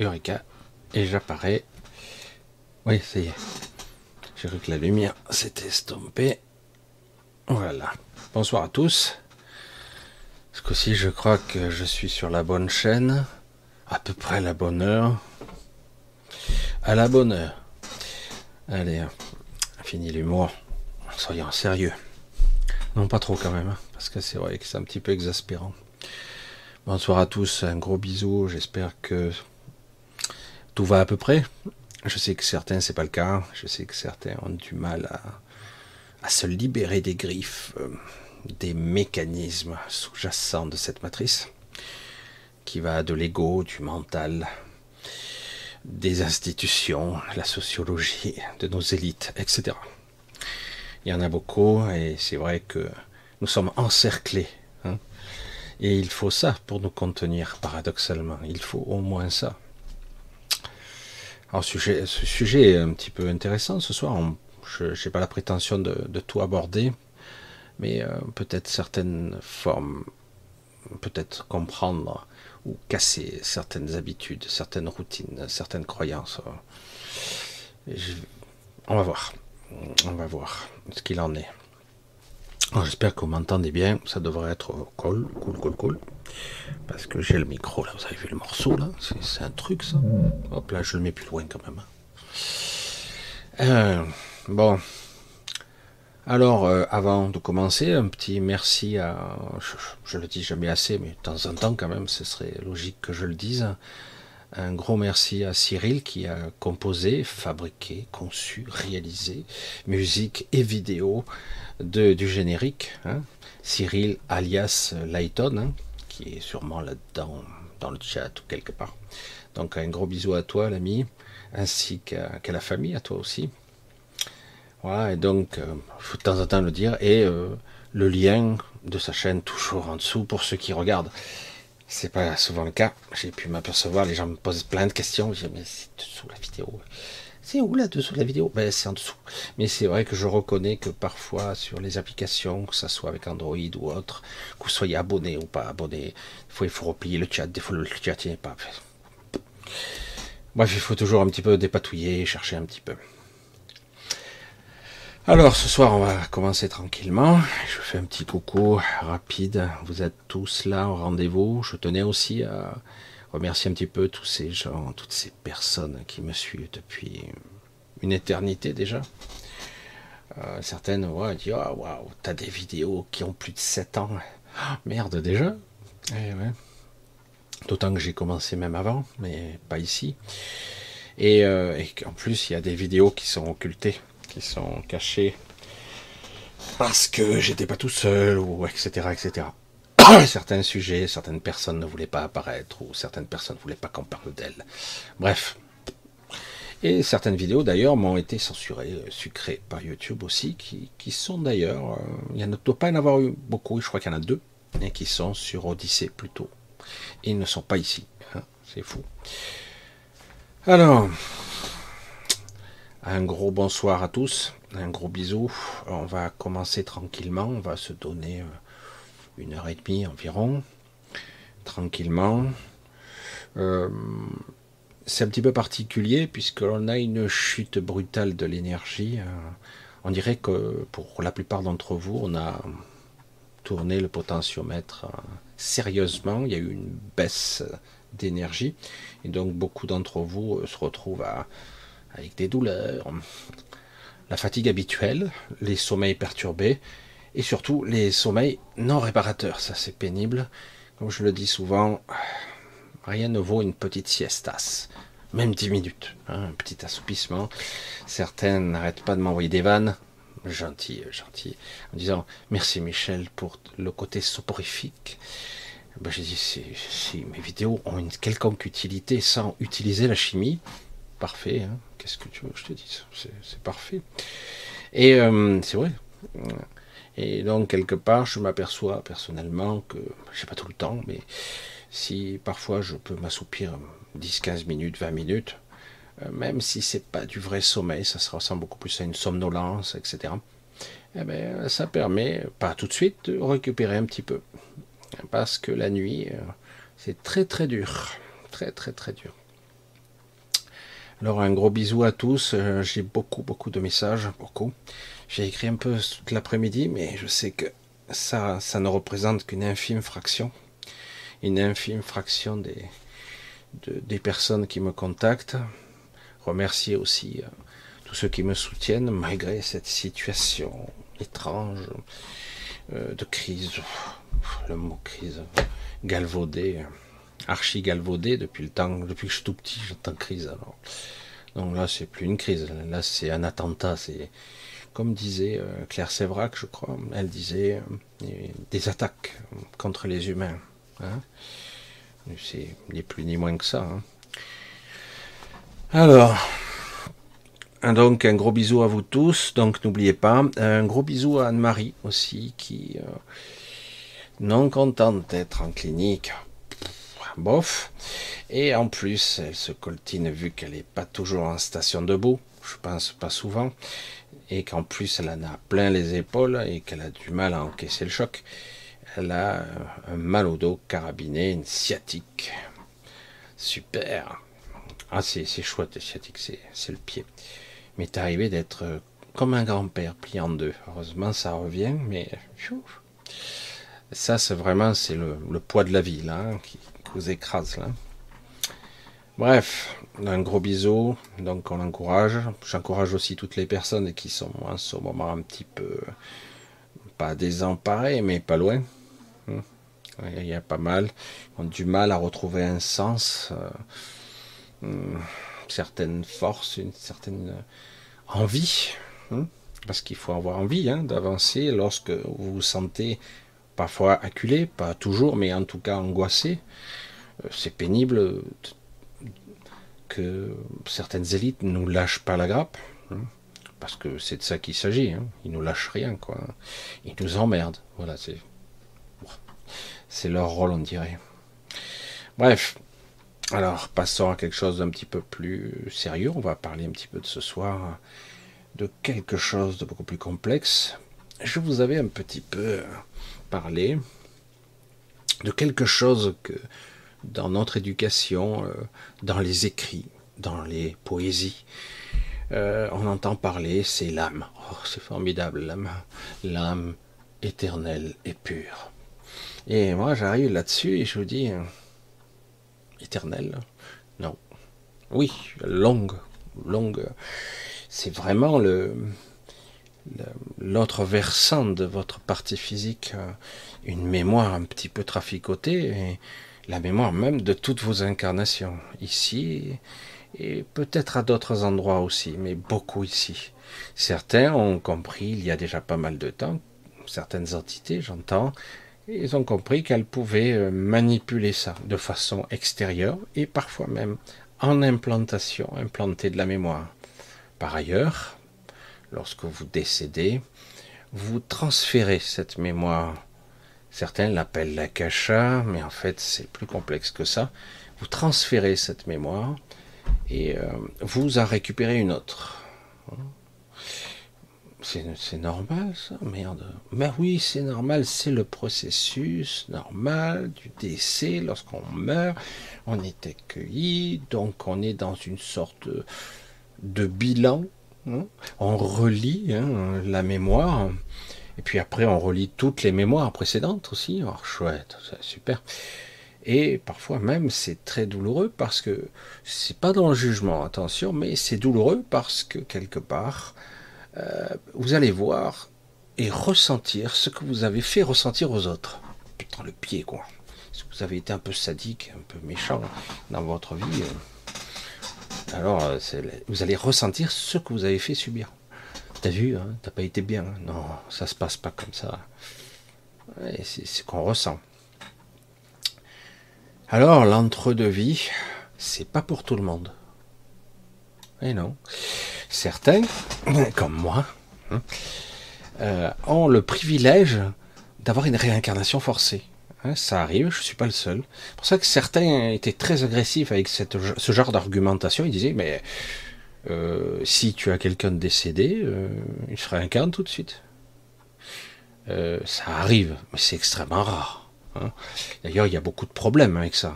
Eureka. Et j'apparais. Oui, ça y est. J'ai cru que la lumière s'était estompée. Voilà. Bonsoir à tous. Ce coup-ci, je crois que je suis sur la bonne chaîne. À peu près la bonne heure. À la bonne heure. Allez, fini l'humour. Soyons sérieux. Non, pas trop quand même, hein, parce que c'est vrai que c'est un petit peu exaspérant. Bonsoir à tous, un gros bisou. J'espère que tout va à peu près. Je sais que certains, c'est pas le cas. Je sais que certains ont du mal à, se libérer des griffes, euh, des mécanismes sous-jacents de cette matrice, qui va de l'ego, du mental, des institutions, la sociologie, de nos élites, etc. Il y en a beaucoup et c'est vrai que nous sommes encerclés. Hein. et il faut ça pour nous contenir, paradoxalement. Il faut au moins ça. Alors, sujet, ce sujet est un petit peu intéressant ce soir. je n'ai pas la prétention de, tout aborder, mais euh, peut-être certaines formes, peut-être comprendre ou casser certaines habitudes, certaines routines, certaines croyances. on va voir. On va voir ce qu'il en est. J'espère que vous m'entendez bien. Ça devrait être cool, cool, cool, cool. Parce que j'ai le micro là. Vous avez vu le morceau là? C'est un truc ça. Hop là, je le mets plus loin quand même. Euh, bon. Alors, euh, avant de commencer, un petit merci à. Je, je, le dis jamais assez, mais de temps en temps quand même, ce serait logique que je le dise. Un gros merci à Cyril qui a composé, fabriqué, conçu, réalisé musique et vidéo du générique. Hein. Cyril alias Layton, hein, qui est sûrement là-dedans, dans le chat ou quelque part. Donc un gros bisou à toi, l'ami, ainsi qu'à la famille, à toi aussi. Voilà, et donc, il euh, faut de temps en temps le dire, et euh, le lien de sa chaîne toujours en dessous pour ceux qui regardent. C'est pas souvent le cas. J'ai pu m'apercevoir, les gens me posent plein de questions. Je dis, mais c'est dessous la vidéo. C'est où là dessous la vidéo? Ben c'est en dessous. Mais c'est vrai que je reconnais que parfois sur les applications, que ce soit avec Android ou autre, que vous soyez abonné ou pas abonné, des fois il faut replier le chat, des fois le chat n'est pas. Bref, il faut toujours un petit peu dépatouiller, chercher un petit peu. Alors ce soir on va commencer tranquillement. Je fais un petit coucou rapide. Vous êtes tous là au rendez-vous. Je tenais aussi à remercier un petit peu tous ces gens, toutes ces personnes qui me suivent depuis une éternité déjà. Euh, certaines ouais, disent oh, waouh, t'as des vidéos qui ont plus de 7 ans. Ah, merde déjà. Eh D'autant que j'ai commencé même avant, mais pas ici. Et, euh, en plus, il y a des vidéos qui sont occultées, sont cachées parce que j'étais pas tout seul, ou etc. etc. certains sujets, certaines personnes ne voulaient pas apparaître, ou certaines personnes ne voulaient pas qu'on parle d'elles. Bref. Et certaines vidéos d'ailleurs m'ont été censurées, euh, sucrées par YouTube aussi, qui, sont d'ailleurs, euh, il ne doit pas en avoir eu beaucoup, je crois qu'il y en a deux, et qui sont sur Odyssée plutôt. Ils ne sont pas ici. Hein, c'est fou. Alors, un gros bonsoir à tous, un gros bisou. On va commencer tranquillement, on va se donner euh, une heure et demie environ, tranquillement. Euh, c'est un petit peu particulier puisqu'on a une chute brutale de l'énergie. Euh, on dirait que pour la plupart d'entre vous, on a tourné le potentiomètre sérieusement. Il y a eu une baisse d'énergie et donc beaucoup d'entre vous se retrouvent avec des douleurs, la fatigue habituelle, les sommeils perturbés et surtout les sommeils non réparateurs. Ça, c'est pénible. Comme je le dis souvent, rien ne vaut une petite siestas. Même 10 minutes, hein, un petit assoupissement. Certains n'arrêtent pas de m'envoyer des vannes, gentil, gentil, en disant merci Michel pour le côté soporifique. Ben, j'ai dit si, mes vidéos ont une quelconque utilité sans utiliser la chimie, parfait. Hein. Qu'est-ce que tu veux que je te dise? C'est parfait. Et euh, c'est vrai. Et donc, quelque part, je m'aperçois personnellement que, je sais pas tout le temps, mais si parfois je peux m'assoupir 10, 15 minutes, 20 minutes, euh, même si c'est pas du vrai sommeil, ça se ressemble beaucoup plus à une somnolence, etc. Eh bien, ça permet, pas tout de suite, de récupérer un petit peu. Parce que la nuit, euh, c'est très très dur. Très très très dur. Alors un gros bisou à tous. Euh, j'ai beaucoup beaucoup de messages, beaucoup. J'ai écrit un peu toute l'après-midi, mais je sais que ça, ne représente qu'une infime fraction. Une infime fraction des, des personnes qui me contactent. Remercier aussi euh, tous ceux qui me soutiennent malgré cette situation étrange euh, de crise. Le mot crise galvaudé, archi galvaudé depuis le temps, depuis que je suis tout petit, j'entends crise alors. Donc là, c'est plus une crise, là c'est un attentat, c'est comme disait euh, Claire Sévrac, je crois, elle disait euh, des attaques contre les humains. Hein. C'est ni plus ni moins que ça. Hein. Alors, donc un gros bisou à vous tous. Donc n'oubliez pas, un gros bisou à Anne-Marie aussi, qui, euh, non contente d'être en clinique, bof. Et en plus, elle se coltine vu qu'elle n'est pas toujours en station debout. Je pense pas souvent et qu'en plus elle en a plein les épaules et qu'elle a du mal à encaisser le choc. Elle a un mal au dos carabiné, une sciatique. Super. Ah, c'est chouette, la sciatique, c'est le pied. Mais t'es arrivé d'être comme un grand-père plié en deux. Heureusement, ça revient, mais ça, c'est vraiment c'est le, poids de la vie là, hein, vous écrase là. Bref, un gros bisou, donc on l'encourage. J'encourage aussi toutes les personnes qui sont en ce moment un petit peu, pas désemparées, mais pas loin. Hmm. Il y a pas mal, ont du mal à retrouver un sens, euh, certaines forces, une certaine envie. Hmm. Parce qu'il faut avoir envie hein, d'avancer lorsque vous vous sentez parfois acculé, pas toujours, mais en tout cas angoissé. Euh, c'est pénible que certaines élites ne nous lâchent pas la grappe, hein, parce que c'est de ça qu'il s'agit. Hein, ils nous lâchent rien, quoi. Ils nous emmerdent. Voilà, c'est c'est leur rôle, on dirait. Bref. Alors, passons à quelque chose d'un petit peu plus sérieux. On va parler un petit peu de ce soir de quelque chose de beaucoup plus complexe. Je vous avais un petit peu parlé de quelque chose que dans notre éducation, euh, dans les écrits, dans les poésies. Euh, on entend parler, c'est l'âme. Oh, c'est formidable, l'âme. L'âme éternelle et pure. Et moi, j'arrive là-dessus et je vous dis, euh, éternelle Non. Oui, longue, longue. C'est vraiment le l'autre versant de votre partie physique, une mémoire un petit peu traficotée. La mémoire même de toutes vos incarnations, ici et peut-être à d'autres endroits aussi, mais beaucoup ici. Certains ont compris il y a déjà pas mal de temps, certaines entités, j'entends, ils ont compris qu'elles pouvaient euh, manipuler ça de façon extérieure et parfois même en implantation, implanter de la mémoire. Par ailleurs, lorsque vous décédez, vous transférez cette mémoire. Certains l'appellent la cacha, mais en fait c'est plus complexe que ça. Vous transférez cette mémoire et euh, vous en récupérez une autre. C'est normal ça Merde. Mais oui, c'est normal, c'est le processus normal du décès. Lorsqu'on meurt, on est accueilli, donc on est dans une sorte de bilan. Hein. on relit hein, la mémoire. Et puis après, on relit toutes les mémoires précédentes aussi. Oh, chouette, super. Et parfois même, c'est très douloureux parce que c'est pas dans le jugement, attention, mais c'est douloureux parce que quelque part, euh, vous allez voir et ressentir ce que vous avez fait ressentir aux autres. Putain, le pied, quoi. Si vous avez été un peu sadique, un peu méchant dans votre vie, euh, alors euh, vous allez ressentir ce que vous avez fait subir. T'as vu, hein, t'as pas été bien. Non, ça se passe pas comme ça. c'est ce qu'on ressent. Alors, l'entre-deux-vie, c'est pas pour tout le monde. Et non. Certains, comme moi, hein, euh, ont le privilège d'avoir une réincarnation forcée. Hein, ça arrive, je ne suis pas le seul. C'est pour ça que certains étaient très agressifs avec ce genre d'argumentation. Ils disaient, mais euh, si tu as quelqu'un décédé, euh, il se réincarne tout de suite. ça arrive, mais c'est extrêmement rare. Hein. D'ailleurs, il y a beaucoup de problèmes avec ça.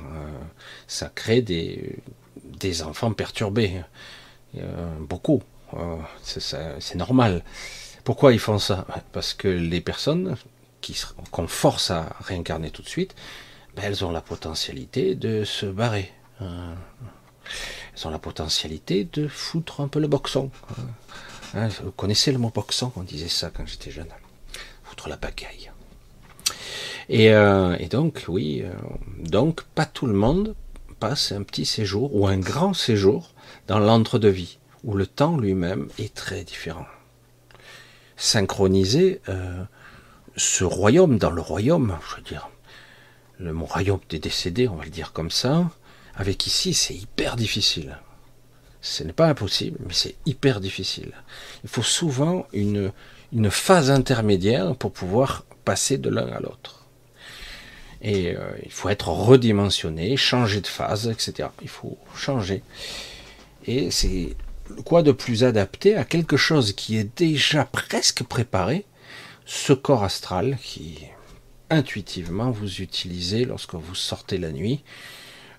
ça crée des, des enfants perturbés. Euh, beaucoup. Euh, c'est normal. Pourquoi ils font ça? Parce que les personnes qu'on force à réincarner tout de suite, ben, elles ont la potentialité de se barrer. Euh, elles ont la potentialité de foutre un peu le boxon. Hein, vous connaissez le mot boxon On disait ça quand j'étais jeune. Foutre la bagaille. Et, et donc, oui, donc pas tout le monde passe un petit séjour ou un grand séjour dans l'entre-deux-vie, où le temps lui-même est très différent. Synchroniser euh, ce royaume dans le royaume, je veux dire, le royaume des décédés, on va le dire comme ça, avec ici, c'est hyper difficile. Ce n'est pas impossible, mais c'est hyper difficile. Il faut souvent une, une phase intermédiaire pour pouvoir passer de l'un à l'autre. Et euh, il faut être redimensionné, changer de phase, etc. Il faut changer. Et c'est quoi de plus adapté à quelque chose qui est déjà presque préparé, ce corps astral qui intuitivement vous utilisez lorsque vous sortez la nuit,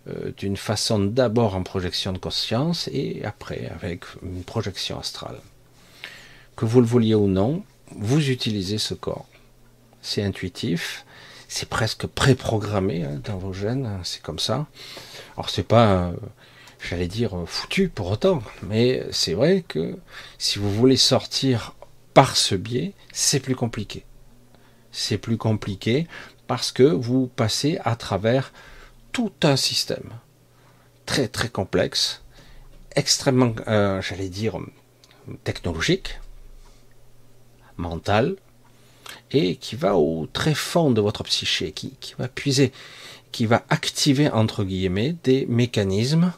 euh, d'une façon d'abord en projection de conscience et après avec une projection astrale. Que vous le vouliez ou non, vous utilisez ce corps. C'est intuitif, c'est presque préprogrammé hein, dans vos gènes, c'est comme ça. Alors c'est pas euh, j'allais dire euh, foutu pour autant, mais c'est vrai que si vous voulez sortir par ce biais, c'est plus compliqué. C'est plus compliqué parce que vous passez à travers tout un système très très complexe, extrêmement, euh, j'allais dire, technologique, mental, et qui va au très fond de votre psyché, qui, qui va puiser, qui va activer, entre guillemets, des mécanismes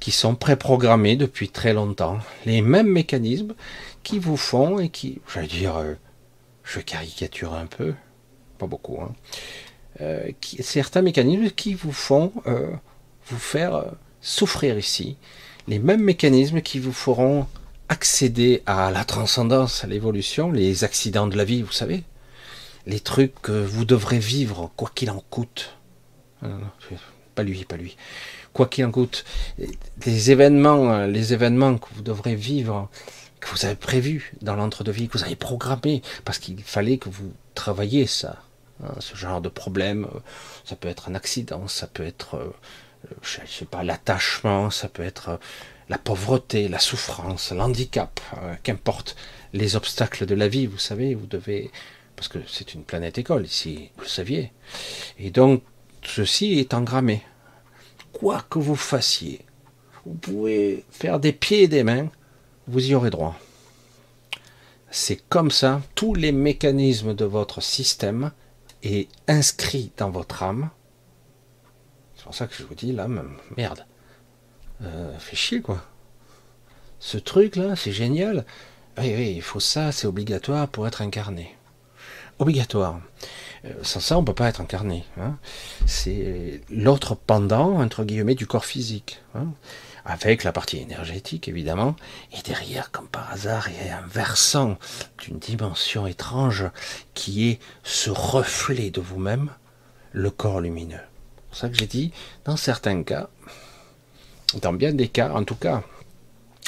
qui sont préprogrammés depuis très longtemps. Les mêmes mécanismes qui vous font et qui, j'allais dire, euh, je caricature un peu, pas beaucoup, hein, euh, certains mécanismes qui vous font euh, vous faire souffrir ici. Les mêmes mécanismes qui vous feront accéder à la transcendance, à l'évolution, les accidents de la vie, vous savez, les trucs que vous devrez vivre quoi qu'il en coûte. pas lui, pas lui quoi qu'il en coûte, les événements, les événements que vous devrez vivre, que vous avez prévus dans l'entre-deux-vie, que vous avez programmé, parce qu'il fallait que vous travailliez ça, hein, ce genre de problème. Euh, ça peut être un accident, ça peut être, euh, je sais pas, l'attachement, ça peut être la pauvreté, la souffrance, l'handicap, qu'importe les obstacles de la vie, vous savez, vous devez, parce que c'est une planète école ici, vous le saviez. Et donc, ceci est engrammé quoi que vous fassiez, vous pouvez faire des pieds et des mains, vous y aurez droit. C'est comme ça, tous les mécanismes de votre système est inscrit dans votre âme. C'est pour ça que je vous dis là, merde, euh, fait chier quoi. Ce truc là, c'est génial. Oui, oui, il faut ça, c'est obligatoire pour être incarné. Obligatoire. Euh, sans ça, on ne peut pas être incarné. Hein. C'est l'autre pendant, entre guillemets, du corps physique. Hein. Avec la partie énergétique, évidemment. Et derrière, comme par hasard, il y a un versant d'une dimension étrange qui est ce reflet de vous-même, le corps lumineux. C'est pour ça que j'ai dit, dans certains cas, dans bien des cas, en tout cas,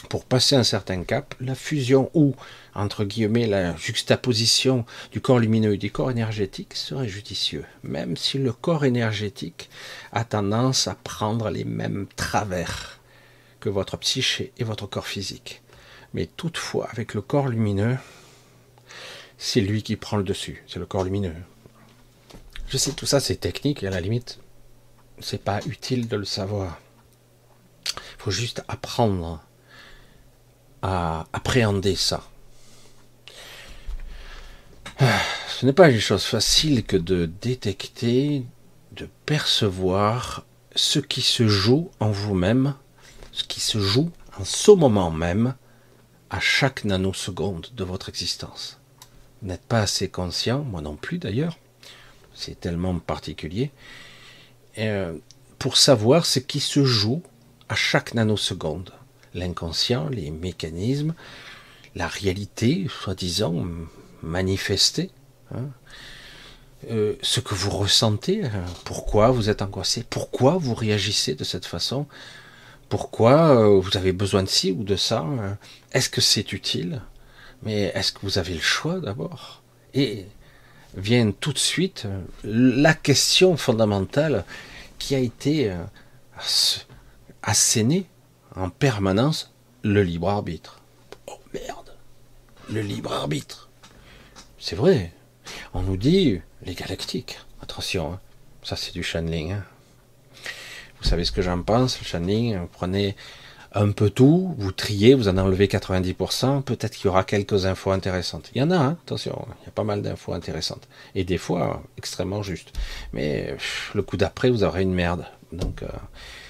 pour passer un certain cap, la fusion ou, entre guillemets, la juxtaposition du corps lumineux et du corps énergétique serait judicieux, même si le corps énergétique a tendance à prendre les mêmes travers votre psyché et votre corps physique. Mais toutefois, avec le corps lumineux, c'est lui qui prend le dessus, c'est le corps lumineux. Je sais, tout ça c'est technique et à la limite, c'est pas utile de le savoir. Il faut juste apprendre à appréhender ça. Ce n'est pas une chose facile que de détecter, de percevoir ce qui se joue en vous-même, ce qui se joue en ce moment même, à chaque nanoseconde de votre existence. Vous n'êtes pas assez conscient, moi non plus d'ailleurs, c'est tellement particulier, euh, pour savoir ce qui se joue à chaque nanoseconde l'inconscient, les mécanismes, la réalité, soi-disant, manifestée. Hein. Euh, ce que vous ressentez, hein. pourquoi vous êtes angoissé, pourquoi vous réagissez de cette façon, pourquoi euh, vous avez besoin de ci ou de ça, hein. est-ce que c'est utile, mais est-ce que vous avez le choix d'abord? Et vient tout de suite euh, la question fondamentale qui a été assénée en permanence le libre arbitre. Oh merde, le libre arbitre. C'est vrai. On nous dit les galactiques. Attention, hein. ça c'est du channeling. Hein. Vous savez ce que j'en pense, le channeling. Vous prenez un peu tout, vous triez, vous en enlevez 90%, peut-être qu'il y aura quelques infos intéressantes. Il y en a, hein, attention, il y a pas mal d'infos intéressantes. Et des fois, extrêmement justes. Mais le coup d'après, vous aurez une merde. Donc, euh,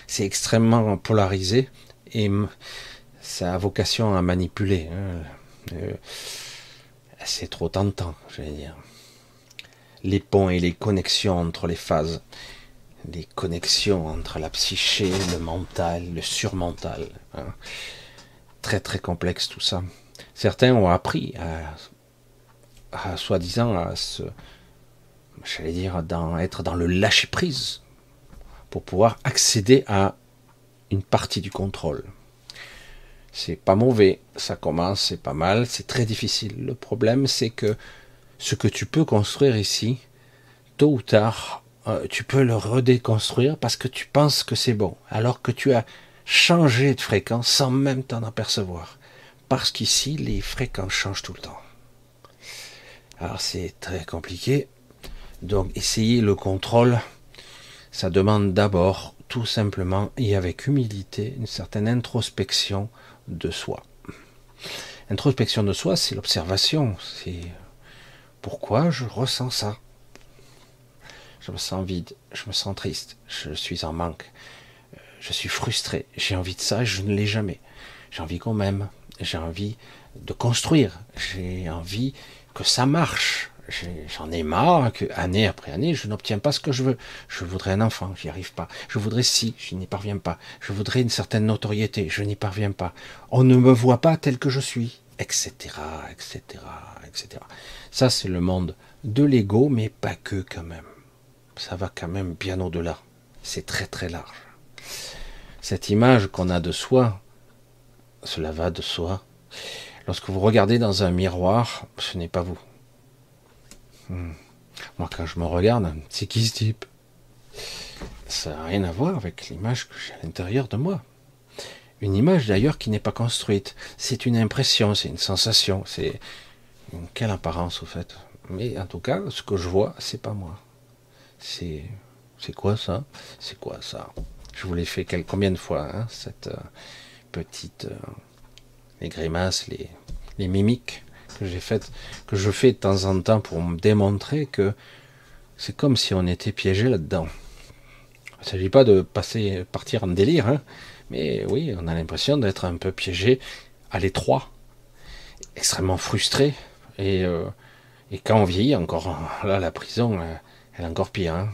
c'est extrêmement polarisé et ça a vocation à manipuler. Hein. Euh, c'est trop tentant, je vais dire. Les ponts et les connexions entre les phases, les connexions entre la psyché, le mental, le surmental. Hein. Très très complexe tout ça. Certains ont appris à, soi-disant à se, j'allais dire, être dans le lâcher prise pour pouvoir accéder à une partie du contrôle. C'est pas mauvais, ça commence, c'est pas mal, c'est très difficile. Le problème, c'est que ce que tu peux construire ici, tôt ou tard, euh, tu peux le redéconstruire parce que tu penses que c'est bon, alors que tu as changé de fréquence sans même t'en apercevoir. Parce qu'ici, les fréquences changent tout le temps. Alors c'est très compliqué. Donc essayer le contrôle, ça demande d'abord tout simplement et avec humilité une certaine introspection de soi. Introspection de soi, c'est l'observation, c'est pourquoi je ressens ça. Je me sens vide, je me sens triste, je suis en manque, je suis frustré, j'ai envie de ça, je ne l'ai jamais. J'ai envie qu'on m'aime, j'ai envie de construire, j'ai envie que ça marche, j'en ai marre que année après année, je n'obtiens pas ce que je veux. Je voudrais un enfant, j'y arrive pas. Je voudrais si, je n'y parviens pas. Je voudrais une certaine notoriété, je n'y parviens pas. On ne me voit pas tel que je suis, etc., etc., etc. Ça, c'est le monde de l'ego, mais pas que quand même. Ça va quand même bien au-delà. C'est très très large. Cette image qu'on a de soi, cela va de soi. Lorsque vous regardez dans un miroir, ce n'est pas vous. Hmm. Moi, quand je me regarde, c'est qui ce type Ça n'a rien à voir avec l'image que j'ai à l'intérieur de moi. Une image d'ailleurs qui n'est pas construite. C'est une impression, c'est une sensation, c'est quelle apparence au fait. Mais en tout cas, ce que je vois, c'est pas moi. C'est quoi ça? C'est quoi ça? Je vous l'ai fait combien de fois, hein, cette euh, petite. Euh, les grimaces, les, les mimiques que j'ai faites, que je fais de temps en temps pour me démontrer que c'est comme si on était piégé là-dedans. Il ne s'agit pas de passer, partir en délire, hein, mais oui, on a l'impression d'être un peu piégé à l'étroit, extrêmement frustré. Et, euh, et, quand on vieillit, encore, là, la prison, elle est encore pire. Hein.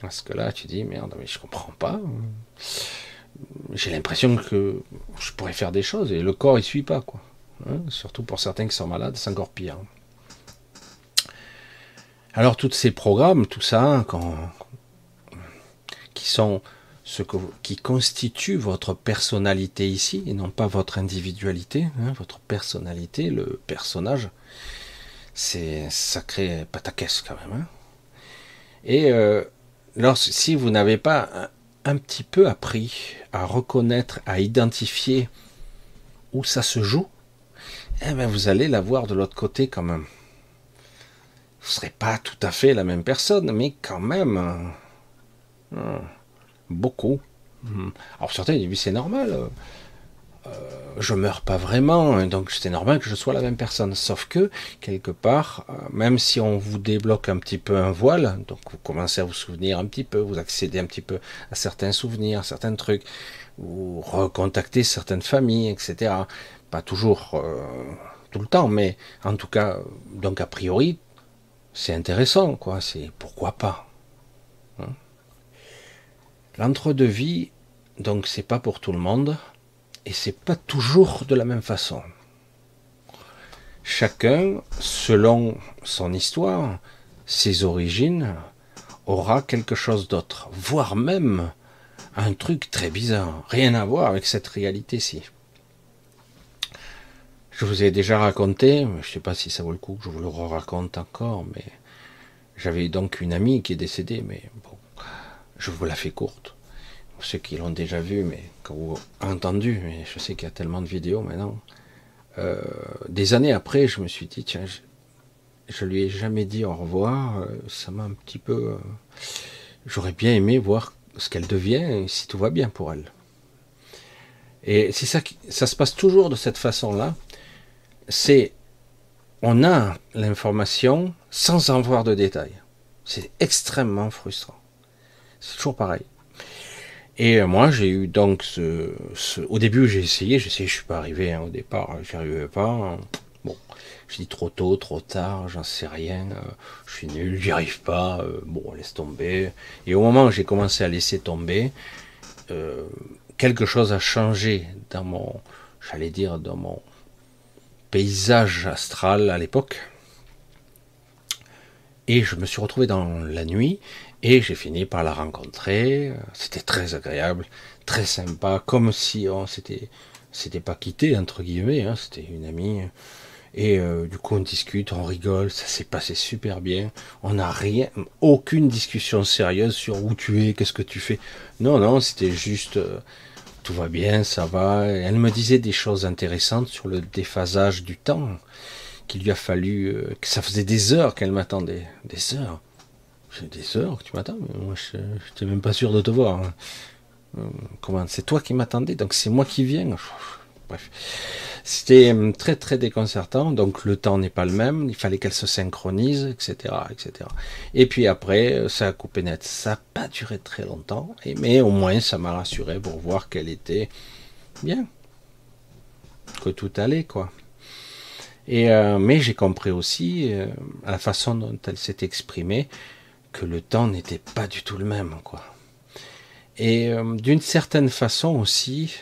Parce que là, tu dis, merde, mais je comprends pas. J'ai l'impression que je pourrais faire des choses et le corps, il suit pas, quoi. Hein, surtout pour certains qui sont malades, c'est encore pire. Alors, tous ces programmes, tout ça, qui sont ce que, qui constitue votre personnalité ici, et non pas votre individualité, hein, votre personnalité, le personnage, c'est sacré pataquès quand même. Hein. Et euh, si vous n'avez pas un, petit peu appris à reconnaître, à identifier où ça se joue, eh bien vous allez la voir de l'autre côté quand même. Vous ne serez pas tout à fait la même personne, mais quand même, hein, hein, beaucoup. Alors certains disent, c'est normal. Euh, je meurs pas vraiment, hein, donc c'est normal que je sois la même personne. Sauf que, quelque part, euh, même si on vous débloque un petit peu un voile, donc vous commencez à vous souvenir un petit peu, vous accédez un petit peu à certains souvenirs, certains trucs, vous recontactez certaines familles, etc. Pas toujours euh, tout le temps, mais en tout cas, donc a priori, c'est intéressant, quoi. C'est pourquoi pas. Hein. L'entre-deux-vie, donc c'est pas pour tout le monde et c'est pas toujours de la même façon. Chacun, selon son histoire, ses origines, aura quelque chose d'autre, voire même un truc très bizarre, rien à voir avec cette réalité-ci. Je vous ai déjà raconté, je ne sais pas si ça vaut le coup que je vous le raconte encore, mais j'avais donc une amie qui est décédée, mais bon, je vous la fais courte ceux qui l'ont déjà vu, mais ou entendu, mais je sais qu'il y a tellement de vidéos maintenant. Euh, des années après, je me suis dit, tiens, je, lui ai jamais dit au revoir. Euh, ça m'a un petit peu. Euh, j'aurais bien aimé voir ce qu'elle devient, si tout va bien pour elle. Et c'est ça qui, ça se passe toujours de cette façon-là. C'est, on a l'information sans en voir de détails. C'est extrêmement frustrant. C'est toujours pareil. Et euh, moi, j'ai eu donc ce, Au début, j'ai essayé, j'ai essayé, je suis pas arrivé hein, au départ, j'y arrivais pas. Bon, je dis trop tôt, trop tard, j'en sais rien, euh, je suis nul, j'y arrive pas, euh, bon, laisse tomber. Et au moment où j'ai commencé à laisser tomber, quelque chose a changé dans mon, j'allais dire, dans mon paysage astral à l'époque. Et je me suis retrouvé dans la nuit et j'ai fini par la rencontrer. C'était très agréable, très sympa, comme si on s'était, s'était pas quitté entre guillemets. Hein, c'était une amie. Et euh, du coup, on discute, on rigole, ça s'est passé super bien. On n'a rien, aucune discussion sérieuse sur où tu es, qu'est-ce que tu fais. Non, non, c'était juste, euh, tout va bien, ça va. elle me disait des choses intéressantes sur le déphasage du temps, qu'il lui a fallu, euh, que ça faisait des heures qu'elle m'attendait, des heures. J'ai des heures que tu m'attends, mais moi je n'étais même pas sûr de te voir. Hein. Euh, comment C'est toi qui m'attendais, donc c'est moi qui viens. Bref. C'était euh, très très déconcertant, donc le temps n'est pas le même, il fallait qu'elle se synchronise, etc., etc. Et puis après, euh, ça a coupé net. Ça n'a pas duré très longtemps, mais au moins ça m'a rassuré pour voir qu'elle était bien, que tout allait, quoi. Et mais j'ai compris aussi la façon dont elle s'est exprimée que le temps n'était pas du tout le même, quoi. Et euh, d'une certaine façon aussi,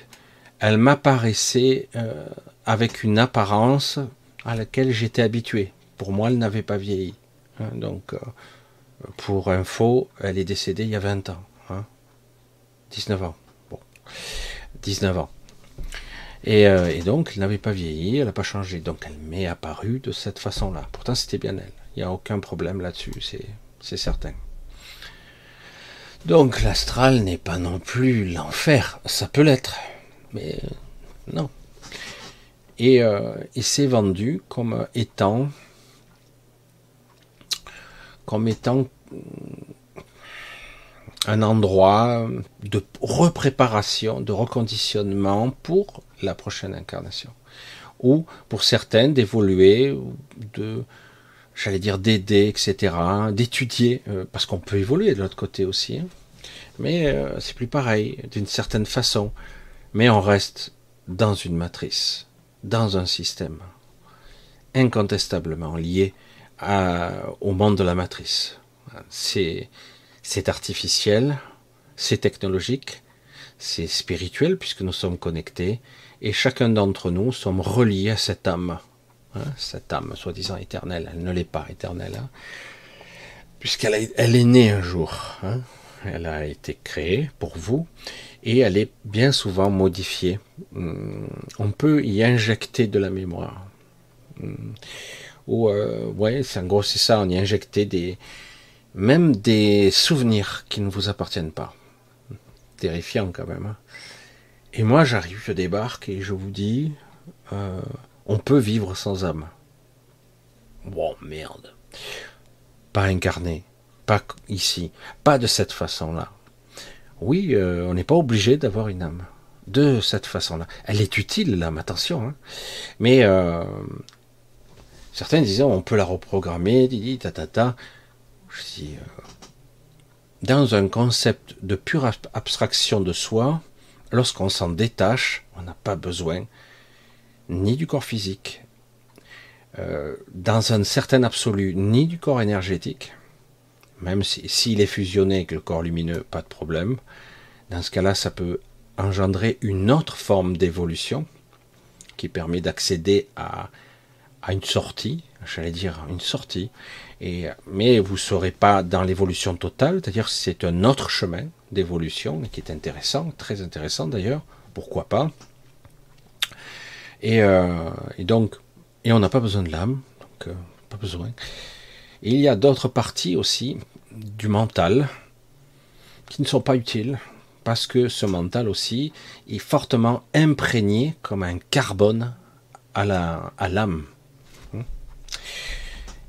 elle m'apparaissait euh, avec une apparence à laquelle j'étais habitué. Pour moi, elle n'avait pas vieilli. Hein. donc, euh, pour info, elle est décédée il y a 20 ans. 19 hein. ans. Bon. 19 ans. Et, et donc, elle n'avait pas vieilli, elle n'a pas changé. Donc, elle m'est apparue de cette façon-là. Pourtant, c'était bien elle. Il n'y a aucun problème là-dessus. C'est c'est certain. Donc l'astral n'est pas non plus l'enfer, ça peut l'être, mais non. Et, euh, c'est vendu comme étant, comme étant un endroit de repréparation, de reconditionnement pour la prochaine incarnation. Ou pour certaines d'évoluer, de, j'allais dire d'aider, etc., d'étudier, euh, parce qu'on peut évoluer de l'autre côté aussi. Hein. Mais euh, c'est plus pareil, d'une certaine façon. Mais on reste dans une matrice, dans un système, incontestablement lié au monde de la matrice. C'est c'est artificiel, c'est technologique, c'est spirituel puisque nous sommes connectés et chacun d'entre nous sommes reliés à cette âme, hein, cette âme soi-disant éternelle. Elle ne l'est pas éternelle, hein, puisqu'elle elle est née un jour. Hein. elle a été créée pour vous et elle est bien souvent modifiée. Hmm, on peut y injecter de la mémoire. Hmm. Ou euh, ouais, en gros c'est ça, on y injectait des même des souvenirs qui ne vous appartiennent pas. Terrifiant quand même. Et moi j'arrive, je débarque et je vous dis, euh, on peut vivre sans âme. Bon, merde. Pas incarné, pas ici, pas de cette façon-là. Oui, euh, on n'est pas obligé d'avoir une âme de cette façon-là. Elle est utile, l'âme, attention. Hein. Mais euh, certains disaient, on peut la reprogrammer, dit, ta, ta, ta. Euh, dans un concept de pure abstraction de soi, lorsqu'on s'en détache, on n'a pas besoin ni du corps physique, euh, dans un certain absolu, ni du corps énergétique, même s'il est fusionné avec le corps lumineux, pas de problème. Dans ce cas-là, ça peut engendrer une autre forme d'évolution qui permet d'accéder à, à une sortie, j'allais dire une sortie, mais vous ne serez pas dans l'évolution totale, c'est-à-dire c'est un autre chemin d'évolution qui est intéressant, très intéressant d'ailleurs, pourquoi pas. Et, euh, donc, et on n'a pas besoin de l'âme, donc euh, pas besoin. il y a d'autres parties aussi du mental qui ne sont pas utiles, parce que ce mental aussi est fortement imprégné comme un carbone à l'âme. À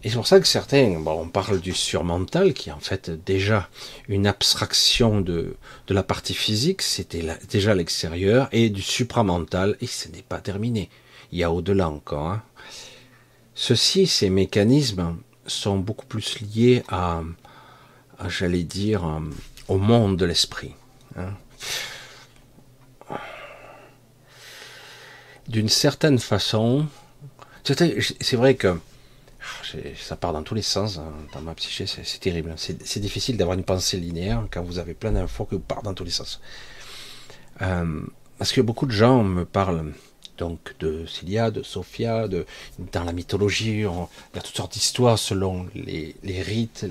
et c'est pour ça que certains, on parle du surmental, qui est en fait déjà une abstraction de, de la partie physique, c'était déjà l'extérieur, et du supramental, et ce n'est pas terminé. Il y a au-delà encore. Hein. Ceci, ces mécanismes, sont beaucoup plus liés à, j'allais dire, au monde de l'esprit. Hein. D'une certaine façon, c'est vrai que ça part dans tous les sens hein, dans ma psyché, c'est terrible. C'est difficile d'avoir une pensée linéaire quand vous avez plein d'infos qui partent dans tous les sens. Euh, parce que beaucoup de gens me parlent donc de Cilia, de Sophia, de, dans la mythologie, il y a toutes sortes d'histoires selon les, rites,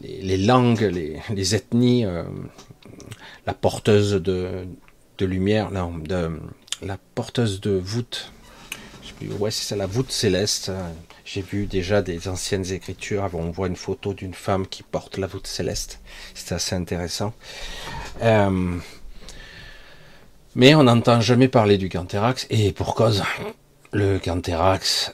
les, langues, les, ethnies, euh, la porteuse de, lumière, non, la porteuse de voûte, ouais c'est ça, la voûte céleste, hein. J'ai vu déjà des anciennes écritures on voit une photo d'une femme qui porte la voûte céleste. C'est assez intéressant. Euh, mais on n'entend jamais parler du Canthérax, et pour cause, le Canthérax,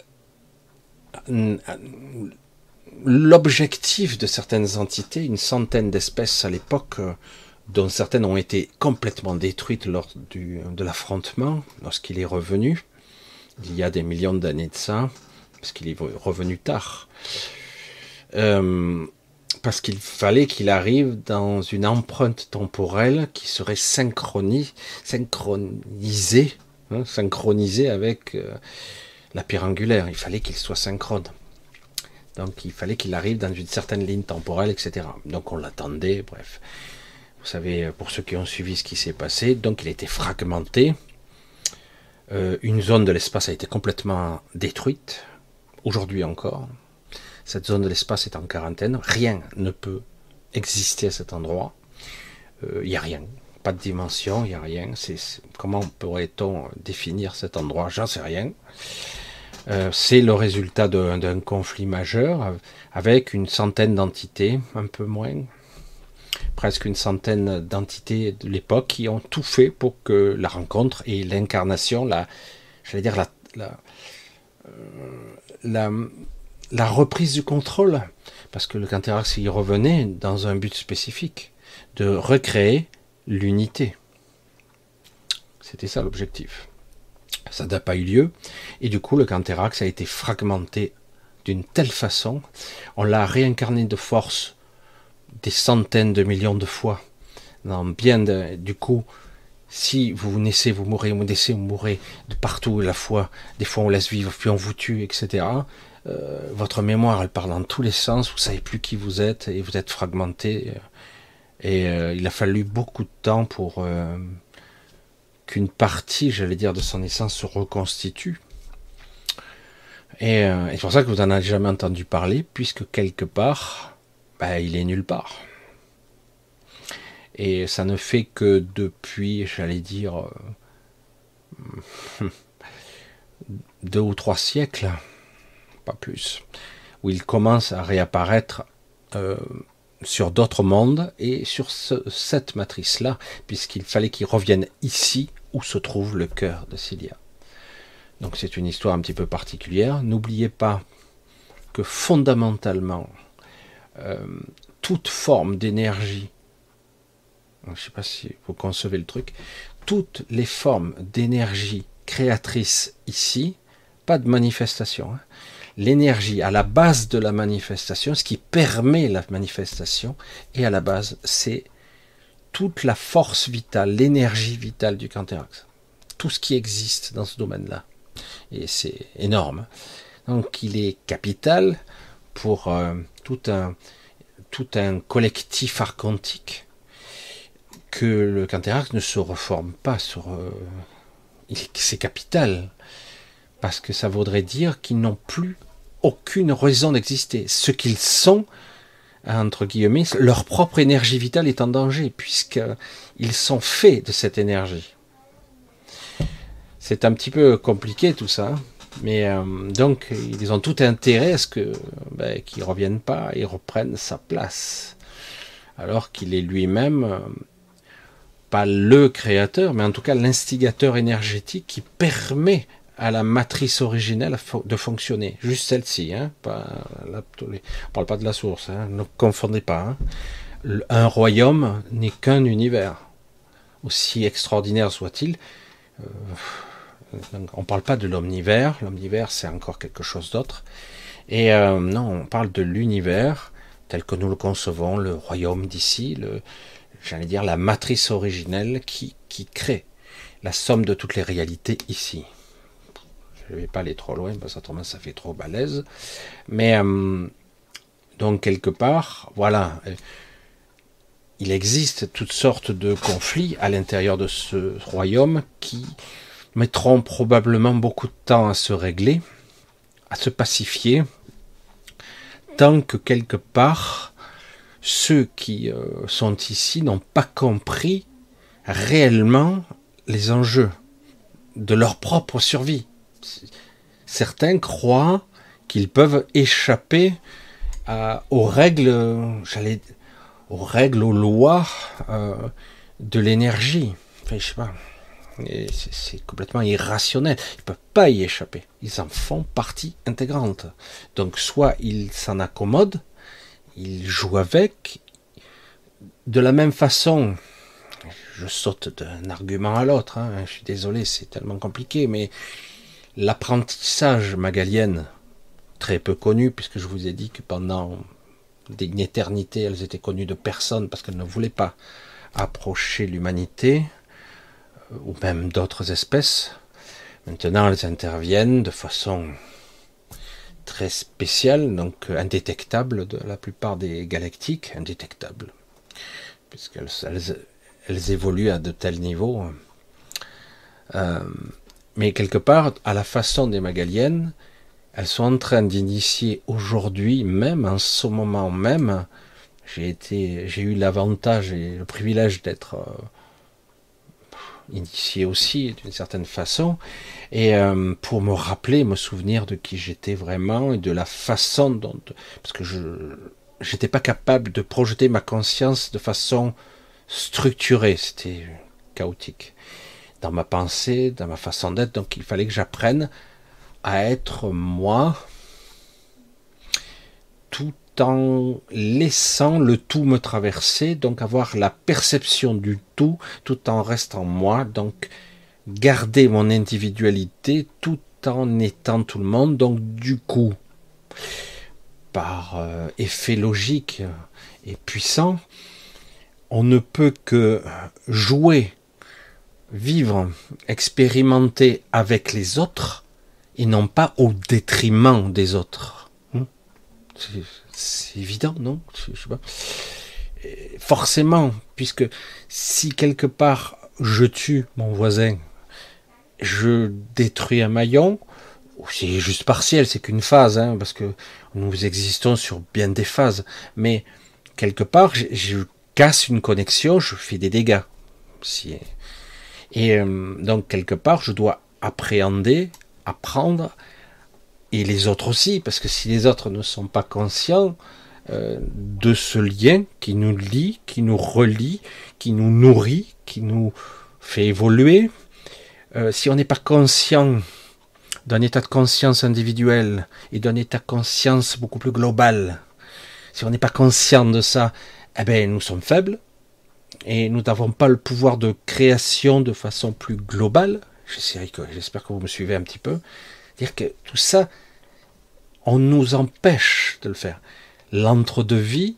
l'objectif de certaines entités, une centaine d'espèces à l'époque, dont certaines ont été complètement détruites lors du, de l'affrontement, lorsqu'il est revenu, il y a des millions d'années de ça, parce qu'il est revenu tard. Euh, parce qu'il fallait qu'il arrive dans une empreinte temporelle qui serait synchronisée, synchronisée, hein, synchronisée avec euh, la pierre angulaire. Il fallait qu'il soit synchrone. Donc il fallait qu'il arrive dans une certaine ligne temporelle, etc. Donc on l'attendait, bref. Vous savez, pour ceux qui ont suivi ce qui s'est passé, donc il était fragmenté. Euh, une zone de l'espace a été complètement détruite, aujourd'hui encore. Cette zone de l'espace est en quarantaine. Rien ne peut exister à cet endroit. Il euh, n'y a rien. Pas de dimension, il n'y a rien. Comment pourrait-on définir cet endroit? J'en sais rien. Euh, c'est le résultat d'un conflit majeur avec une centaine d'entités, un peu moins, presque une centaine d'entités de l'époque qui ont tout fait pour que la rencontre et l'incarnation, la, j'allais dire la, la, reprise du contrôle, parce que le Canterax y revenait dans un but spécifique. de recréer l'unité. C'était ça l'objectif. Ça n'a pas eu lieu, et du coup le Canterax a été fragmenté d'une telle façon, on l'a réincarné de force des centaines de millions de fois. Dans bien du coup, si vous naissez, vous mourrez, vous naissez, vous mourrez de partout la fois. Des fois on laisse vivre, puis on vous tue, etc. Euh, votre mémoire, elle part dans tous les sens. Vous savez plus qui vous êtes et vous êtes fragmenté. Et euh, il a fallu beaucoup de temps pour euh, qu'une partie, j'allais dire, de son essence se reconstitue. Et, c'est pour ça que vous n'en avez jamais entendu parler, puisque quelque part, bah, il est nulle part. Et ça ne fait que depuis, j'allais dire, deux ou trois siècles, pas plus, où il commence à réapparaître euh, sur d'autres mondes et sur cette matrice-là, puisqu'il fallait qu'il revienne ici où se trouve le cœur de Cilia. Donc c'est une histoire un petit peu particulière. N'oubliez pas que fondamentalement, euh, toute forme d'énergie, je ne sais pas si vous concevez le truc, toutes les formes d'énergie créatrice ici, pas de manifestation, hein, l'énergie à la base de la manifestation, ce qui permet la manifestation, et à la base, c'est toute la force vitale, l'énergie vitale du Canterax. Tout ce qui existe dans ce domaine-là. Et c'est énorme. Donc il est capital pour euh, tout, un, tout un collectif archontique que le Canterax ne se reforme pas sur... Euh, c'est capital. Parce que ça voudrait dire qu'ils n'ont plus aucune raison d'exister. Ce qu'ils sont, entre guillemets, leur propre énergie vitale est en danger, puisqu'ils sont faits de cette énergie. C'est un petit peu compliqué tout ça, mais euh, donc ils ont tout intérêt à ce que ben, qu'ils reviennent pas et reprennent sa place, alors qu'il est lui-même euh, le créateur, mais en tout cas l'instigateur énergétique qui permet à la matrice originelle de fonctionner. Juste celle-ci, hein, pas on parle pas de la source, hein, ne confondez pas. Hein. Un royaume n'est qu'un univers, aussi extraordinaire soit-il. Euh, on ne parle pas de l'omnivers, l'omnivers c'est encore quelque chose d'autre. Et euh, non, on parle de l'univers tel que nous le concevons, le royaume d'ici, j'allais dire la matrice originelle qui, crée la somme de toutes les réalités ici. Je ne vais pas aller trop loin parce que ça fait trop balèze. Mais euh, donc quelque part, voilà, euh, il existe toutes sortes de conflits à l'intérieur de ce royaume qui mettront probablement beaucoup de temps à se régler, à se pacifier, tant que quelque part ceux qui euh, sont ici n'ont pas compris réellement les enjeux de leur propre survie certains croient qu'ils peuvent échapper aux règles, j'allais, aux règles, aux lois euh, de l'énergie. Enfin, je sais pas. C'est complètement irrationnel. Ils ne peuvent pas y échapper. Ils en font partie intégrante. Donc, soit ils s'en accommodent, ils jouent avec. De la même façon, je saute d'un argument à l'autre. Hein. je suis désolé, c'est tellement compliqué, mais l'apprentissage magalienne, très peu connu, puisque je vous ai dit que pendant une éternité, elles étaient connues de personne parce qu'elles ne voulaient pas approcher l'humanité, euh, ou même d'autres espèces. Maintenant, elles interviennent de façon très spéciale, donc indétectable de la plupart des galactiques, indétectable, puisqu'elles elles, évoluent à de tels niveaux. Euh, mais quelque part, à la façon des Magaliennes, elles sont en train d'initier aujourd'hui même, en ce moment même, j'ai eu l'avantage et le privilège d'être euh, initié aussi d'une certaine façon, et euh, pour me rappeler, me souvenir de qui j'étais vraiment et de la façon dont, parce que je j'étais pas capable de projeter ma conscience de façon structurée, c'était chaotique dans ma pensée, dans ma façon d'être. Donc il fallait que j'apprenne à être moi tout en laissant le tout me traverser, donc avoir la perception du tout tout en restant moi, donc garder mon individualité tout en étant tout le monde, donc du coup, par euh, effet logique et puissant, on ne peut que jouer, vivre, expérimenter avec les autres et non pas au détriment des autres. Hmm? C'est évident, non? Je sais pas. Forcément, puisque si quelque part je tue mon voisin, je détruis un maillon, c'est juste partiel, c'est qu'une phase, hein, parce que nous existons sur bien des phases, mais quelque part, je, casse une connexion, je fais des dégâts. Et euh, donc, quelque part, je dois appréhender, apprendre, et les autres aussi, parce que si les autres ne sont pas conscients euh, de ce lien qui nous lie, qui nous relie, qui nous nourrit, qui nous fait évoluer, euh, si on n'est pas conscient d'un état de conscience individuel et d'un état de conscience beaucoup plus global, si on n'est pas conscient de ça, eh ben, nous sommes faibles et nous n'avons pas le pouvoir de création de façon plus globale. J'espère que vous me suivez un petit peu. Dire que tout ça, on nous empêche de le faire. L'entre-deux-vie,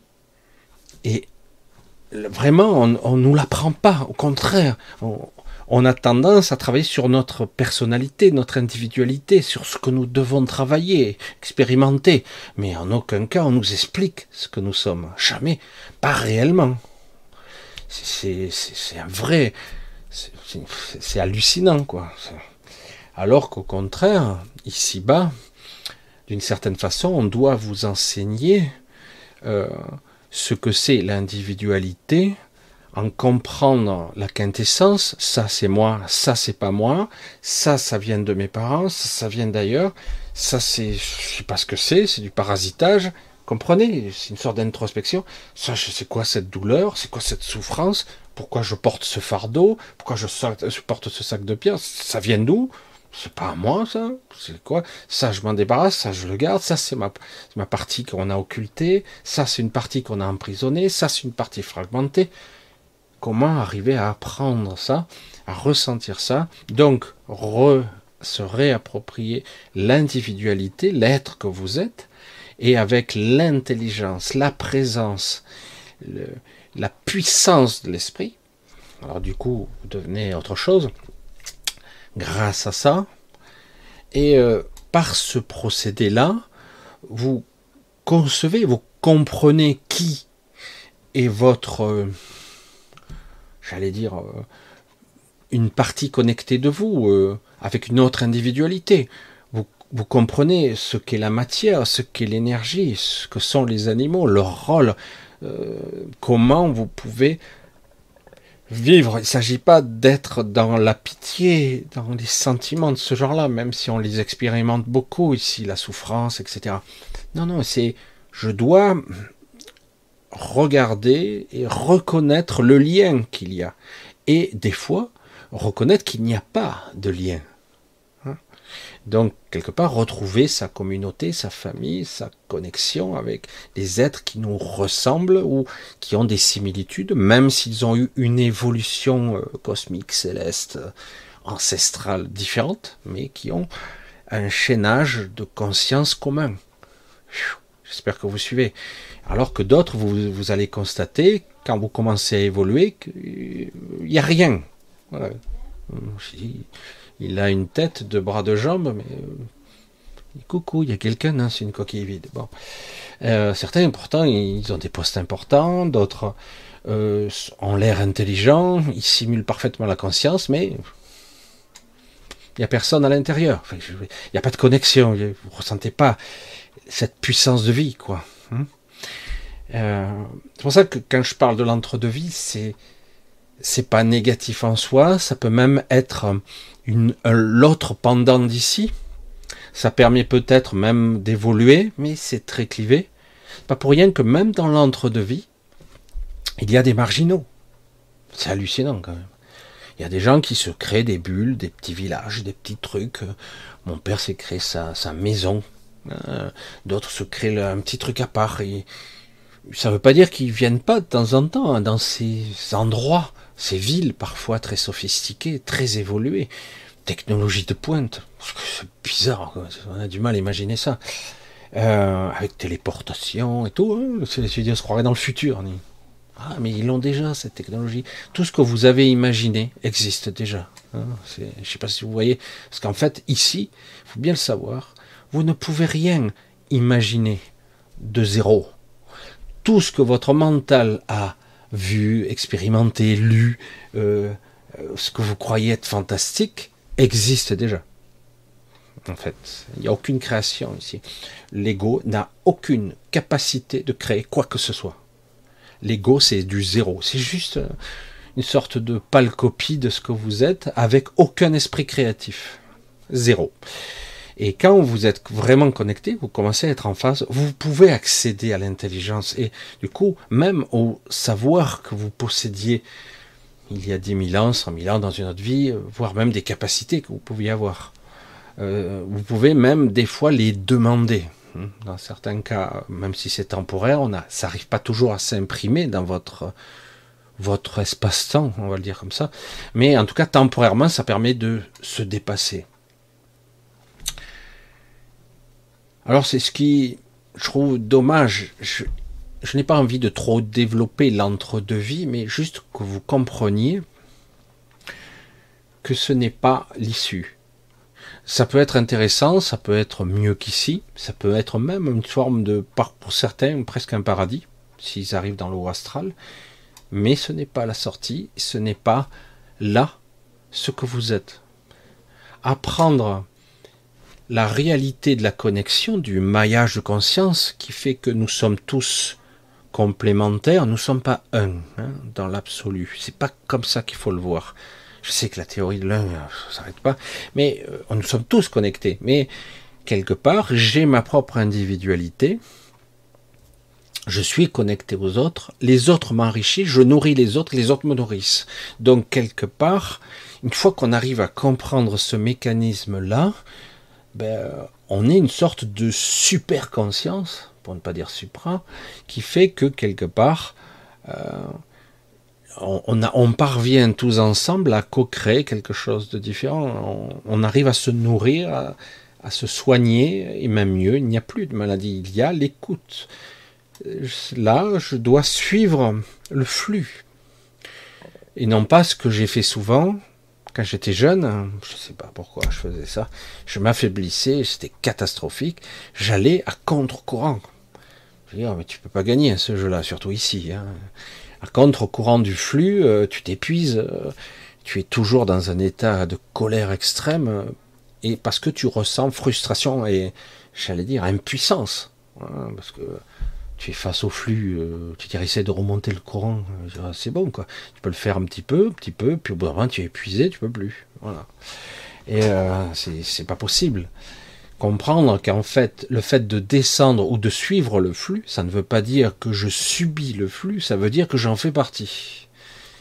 et vraiment, on ne nous l'apprend pas. Au contraire, on a tendance à travailler sur notre personnalité, notre individualité, sur ce que nous devons travailler, expérimenter. Mais en aucun cas on nous explique ce que nous sommes. Jamais. Pas réellement. C'est un vrai. C'est hallucinant, quoi. Alors qu'au contraire, ici-bas, d'une certaine façon, on doit vous enseigner euh, ce que c'est l'individualité, en comprendre la quintessence, ça c'est moi, ça c'est pas moi, ça ça vient de mes parents, ça ça vient d'ailleurs, ça c'est, je sais pas ce que c'est, c'est du parasitage, comprenez, c'est une sorte d'introspection, ça c'est quoi cette douleur, c'est quoi cette souffrance, pourquoi je porte ce fardeau, pourquoi je, porte ce sac de pierre, ça vient d'où? C'est pas à moi ça, c'est quoi? Ça je m'en débarrasse, ça je le garde, ça c'est ma, ma partie qu'on a occultée, ça c'est une partie qu'on a emprisonnée, ça c'est une partie fragmentée. Comment arriver à apprendre ça, à ressentir ça? Donc, se réapproprier l'individualité, l'être que vous êtes, et avec l'intelligence, la présence, la puissance de l'esprit. Alors du coup, vous devenez autre chose grâce à ça. Et euh, par ce procédé-là, vous concevez, vous comprenez qui est votre... Euh, j'allais dire, euh, une partie connectée de vous, avec une autre individualité. Vous, vous comprenez ce qu'est la matière, ce qu'est l'énergie, ce que sont les animaux, leur rôle, comment vous pouvez vivre. Il ne s'agit pas d'être dans la pitié, dans les sentiments de ce genre-là, même si on les expérimente beaucoup ici, la souffrance, etc. Non, non, c'est je dois regarder et reconnaître le lien qu'il y a. Et des fois, reconnaître qu'il n'y a pas de lien. Donc, quelque part, retrouver sa communauté, sa famille, sa connexion avec des êtres qui nous ressemblent ou qui ont des similitudes, même s'ils ont eu une évolution euh, cosmique, céleste, ancestrale différente, mais qui ont un chaînage de conscience commun. J'espère que vous suivez. Alors que d'autres, vous, allez constater, quand vous commencez à évoluer, qu'il n'y a rien. Il a une tête, deux bras, deux jambes, mais euh, coucou, il y a quelqu'un, hein, c'est une coquille vide. Euh, certains, pourtant, ils ont des postes importants, d'autres euh, ont l'air intelligents, ils simulent parfaitement la conscience, mais il n'y a personne à l'intérieur. il n'y a pas de connexion, vous ne ressentez pas cette puissance de vie, quoi. Hein? C'est pour ça que quand je parle de l'entre-deux-vie, c'est c'est pas négatif en soi, ça peut même être une l'autre pendant d'ici. Ça permet peut-être même d'évoluer, mais c'est très clivé. Pas pour rien que même dans l'entre-deux-vie, il y a des marginaux. C'est hallucinant quand même. Il y a des gens qui se créent des bulles, des petits villages, des petits trucs. Mon père s'est créé sa, sa maison Euh, d'autres se créent un petit truc à part. Ça ne veut pas dire qu'ils viennent pas de temps en temps hein, dans ces endroits, ces villes parfois très sophistiquées, très évoluées, technologie de pointe. C'est bizarre, on a du mal à imaginer ça. Euh, avec téléportation et tout, hein, on se croirait dans le futur. Ah, mais ils l'ont déjà, cette technologie. Tout ce que vous avez imaginé existe déjà. Hein. je ne sais pas si vous voyez. Parce qu'en fait, ici, il faut bien le savoir, vous ne pouvez rien imaginer de zéro. Tout ce que votre mental a vu, expérimenté, lu, euh, euh, ce que vous croyez être fantastique, existe déjà. En fait, il n'y a aucune création ici. L'ego n'a aucune capacité de créer quoi que ce soit. L'ego, c'est du zéro. C'est juste euh, une sorte de pâle copie de ce que vous êtes avec aucun esprit créatif. Zéro. Et quand vous êtes vraiment connecté, vous commencez à être en phase, vous pouvez accéder à l'intelligence et du coup, même au savoir que vous possédiez il y a 10 000 ans, 100 000 ans dans une autre vie, voire même des capacités que vous pouviez avoir. Euh, vous pouvez même des fois les demander. Hein. Dans certains cas, même si c'est temporaire, on ça n'arrive pas toujours à s'imprimer dans votre, votre espace-temps, on va le dire comme ça. Mais en tout cas, temporairement, ça permet de se dépasser. Alors c'est ce qui, je trouve dommage. Je, n'ai pas envie de trop développer l'entre-deux-vie, mais juste que vous compreniez que ce n'est pas l'issue. Ça peut être intéressant, ça peut être mieux qu'ici, ça peut être même une forme de, pour certains, presque un paradis, s'ils arrivent dans l'eau astrale, mais ce n'est pas la sortie, ce n'est pas là ce que vous êtes. Apprendre la réalité de la connexion, du maillage de conscience qui fait que nous sommes tous complémentaires, nous ne sommes pas un hein, dans l'absolu. C'est pas comme ça qu'il faut le voir. Je sais que la théorie de l'un ne euh, s'arrête pas, mais euh, nous sommes tous connectés. Mais quelque part, j'ai ma propre individualité. Je suis connecté aux autres, les autres m'enrichissent, je nourris les autres, les autres me nourrissent. Donc quelque part, une fois qu'on arrive à comprendre ce mécanisme-là, ben, on est une sorte de super conscience, pour ne pas dire supra, qui fait que quelque part, euh, on, parvient tous ensemble à co-créer quelque chose de différent. On, arrive à se nourrir, à, se soigner, et même mieux, il n'y a plus de maladie, il y a l'écoute. Là, je dois suivre le flux. Et non pas ce que j'ai fait souvent, quand j'étais jeune, je ne sais pas pourquoi je faisais ça, je m'affaiblissais, c'était catastrophique, j'allais à contre-courant. Je veux dire, mais tu peux pas gagner à ce jeu-là, surtout ici. Hein. À contre-courant du flux, euh, tu t'épuises, euh, tu es toujours dans un état de colère extrême, euh, et parce que tu ressens frustration et, j'allais dire, impuissance. Hein, parce que tu es face au flux, tu dirais, essaie de remonter le courant, c'est bon, quoi. Tu peux le faire un petit peu, un petit peu, puis au bout d'un moment, tu es épuisé, tu peux plus. Voilà. Et c'est pas possible comprendre qu'en fait, le fait de descendre ou de suivre le flux, ça ne veut pas dire que je subis le flux, ça veut dire que j'en fais partie.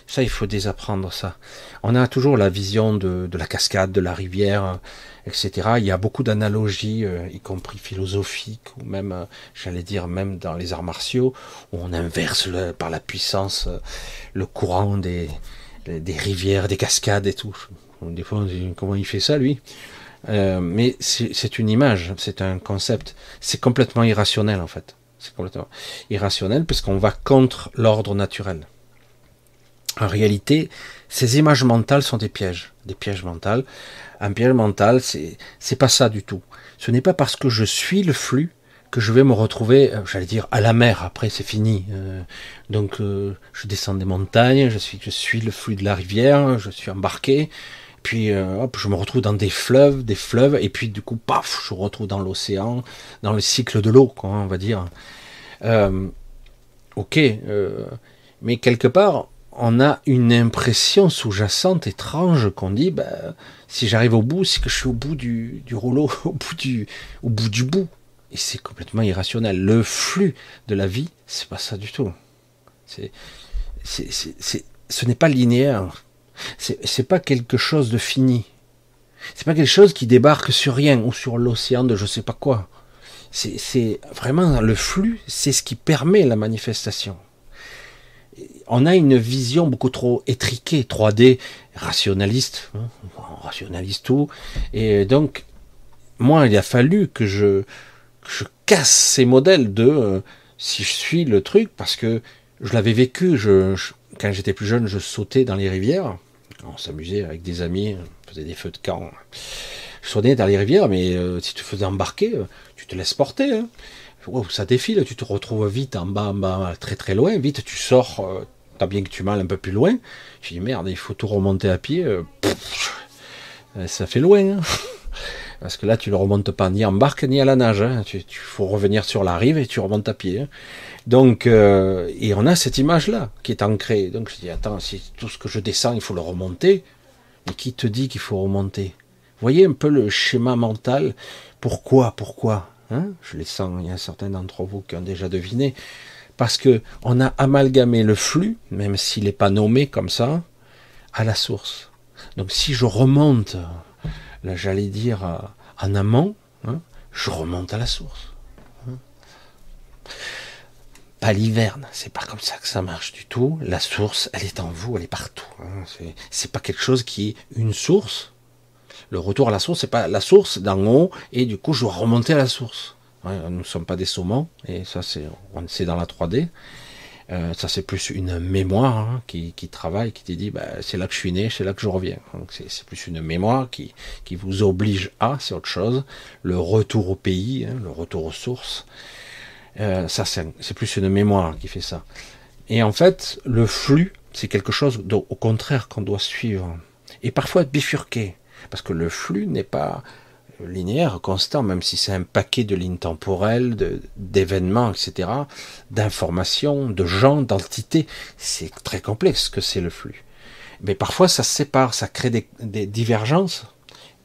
Ça, il faut désapprendre ça. On a toujours la vision de, la cascade, de la rivière, etc. Il y a beaucoup d'analogies, euh, y compris philosophiques, ou même, euh, j'allais dire, même dans les arts martiaux, où on inverse par la puissance euh, le courant des, des rivières, des cascades et tout. Des fois, on comment il fait ça, lui mais c'est une image, c'est un concept. C'est complètement irrationnel en fait. C'est complètement irrationnel puisqu'on va contre l'ordre naturel. En réalité, ces images mentales sont des pièges, des pièges mentaux. Piège mental, c'est pas ça du tout. Ce n'est pas parce que je suis le flux que je vais me retrouver, euh, j'allais dire, à la mer. Après, c'est fini. Euh, donc, je descends des montagnes, je suis, je suis le flux de la rivière, je suis embarqué puis euh, hop, je me retrouve dans des fleuves, des fleuves, et puis du coup, paf, je me retrouve dans l'océan, dans le cycle de l'eau, quoi, on va dire. Euh, ok, euh, mais quelque part, on a une impression sous-jacente étrange qu'on dit, bah, si j'arrive au bout, c'est que je suis au bout du, du rouleau, au bout du, au bout du bout. Et c'est complètement irrationnel. Le flux de la vie, c'est pas ça du tout. C'est, c'est, c'est, ce n'est pas linéaire c'est pas quelque chose de fini. C'est pas quelque chose qui débarque sur rien ou sur l'océan de je sais pas quoi. C'est vraiment le flux, c'est ce qui permet la manifestation. On a une vision beaucoup trop étriquée, 3D, rationaliste, hein, on rationalise tout. Et donc, moi, il a fallu que je, casse ces modèles de euh, si je suis le truc, parce que je l'avais vécu, quand j'étais plus jeune, je sautais dans les rivières, on s'amusait avec des amis, on faisait des feux de camp. Je sautais dans les rivières, mais euh, si tu faisais embarquer, euh, tu te laisses porter. Hein. Ça défile, tu te retrouves vite en bas, en bas, très très loin, vite tu sors, t'as bien que tu mal un peu plus loin. Je dis merde, il faut tout remonter à pied. ça fait loin. Hein. Parce que là, tu ne remontes pas ni en barque ni à la nage. Hein. Tu, faut revenir sur la rive et tu remontes à pied. Hein. Donc, euh, et on a cette image-là qui est ancrée. Donc je dis, attends, si tout ce que je descends, il faut le remonter. Mais qui te dit qu'il faut remonter? Voyez un peu le schéma mental Pourquoi? Pourquoi? Hein Je les sens, il y a certains d'entre vous qui ont déjà deviné. Parce que on a amalgamé le flux, même s'il n'est pas nommé comme ça, à la source. Donc si je remonte là j'allais dire en amont, hein, je remonte à la source. Hein. Pas l'hiverne, c'est pas comme ça que ça marche du tout. La source, elle est en vous, elle est partout. Hein. C'est pas quelque chose qui est une source. Le retour à la source, c'est pas la source d'en haut, et du coup je dois remonter à la source. nous ne sommes pas des saumons, et ça c'est dans la 3D. Euh, ça, c'est plus une mémoire hein, qui, travaille, qui te dit, bah, c'est là que je suis né, c'est là que je reviens. Donc, c'est plus une mémoire qui, qui vous oblige à, c'est autre chose. Le retour au pays, hein, le retour aux sources, euh, ça, c'est plus une mémoire qui fait ça. Et en fait, le flux, c'est quelque chose au contraire qu'on doit suivre. Et parfois bifurquer. Parce que le flux n'est pas linéaire, constant, même si c'est un paquet de lignes temporelles, d'événements, etc., d'informations, de gens, d'entités. C'est très complexe que c'est le flux. Mais parfois, ça se sépare, ça crée des, divergences,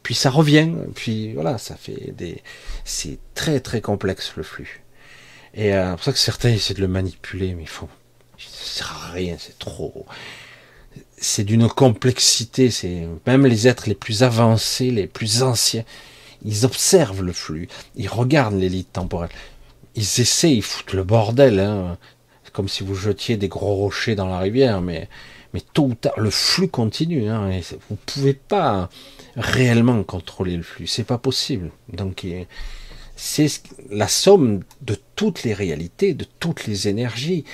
puis ça revient, puis voilà, ça fait des. C'est très très complexe le flux. Et euh, c'est pour ça que certains essaient de le manipuler, mais il faut. Ça sert à rien, c'est trop. C'est d'une complexité, c'est même les êtres les plus avancés, les plus anciens, ils observent le flux, ils regardent l'élite temporelle, ils essaient, ils foutent le bordel. Hein. Comme si vous jetiez des gros rochers dans la rivière, mais, mais tôt ou tard, le flux continue. Hein, et vous ne pouvez pas réellement contrôler le flux, c'est pas possible. Donc c'est la somme de toutes les réalités, de toutes les énergies,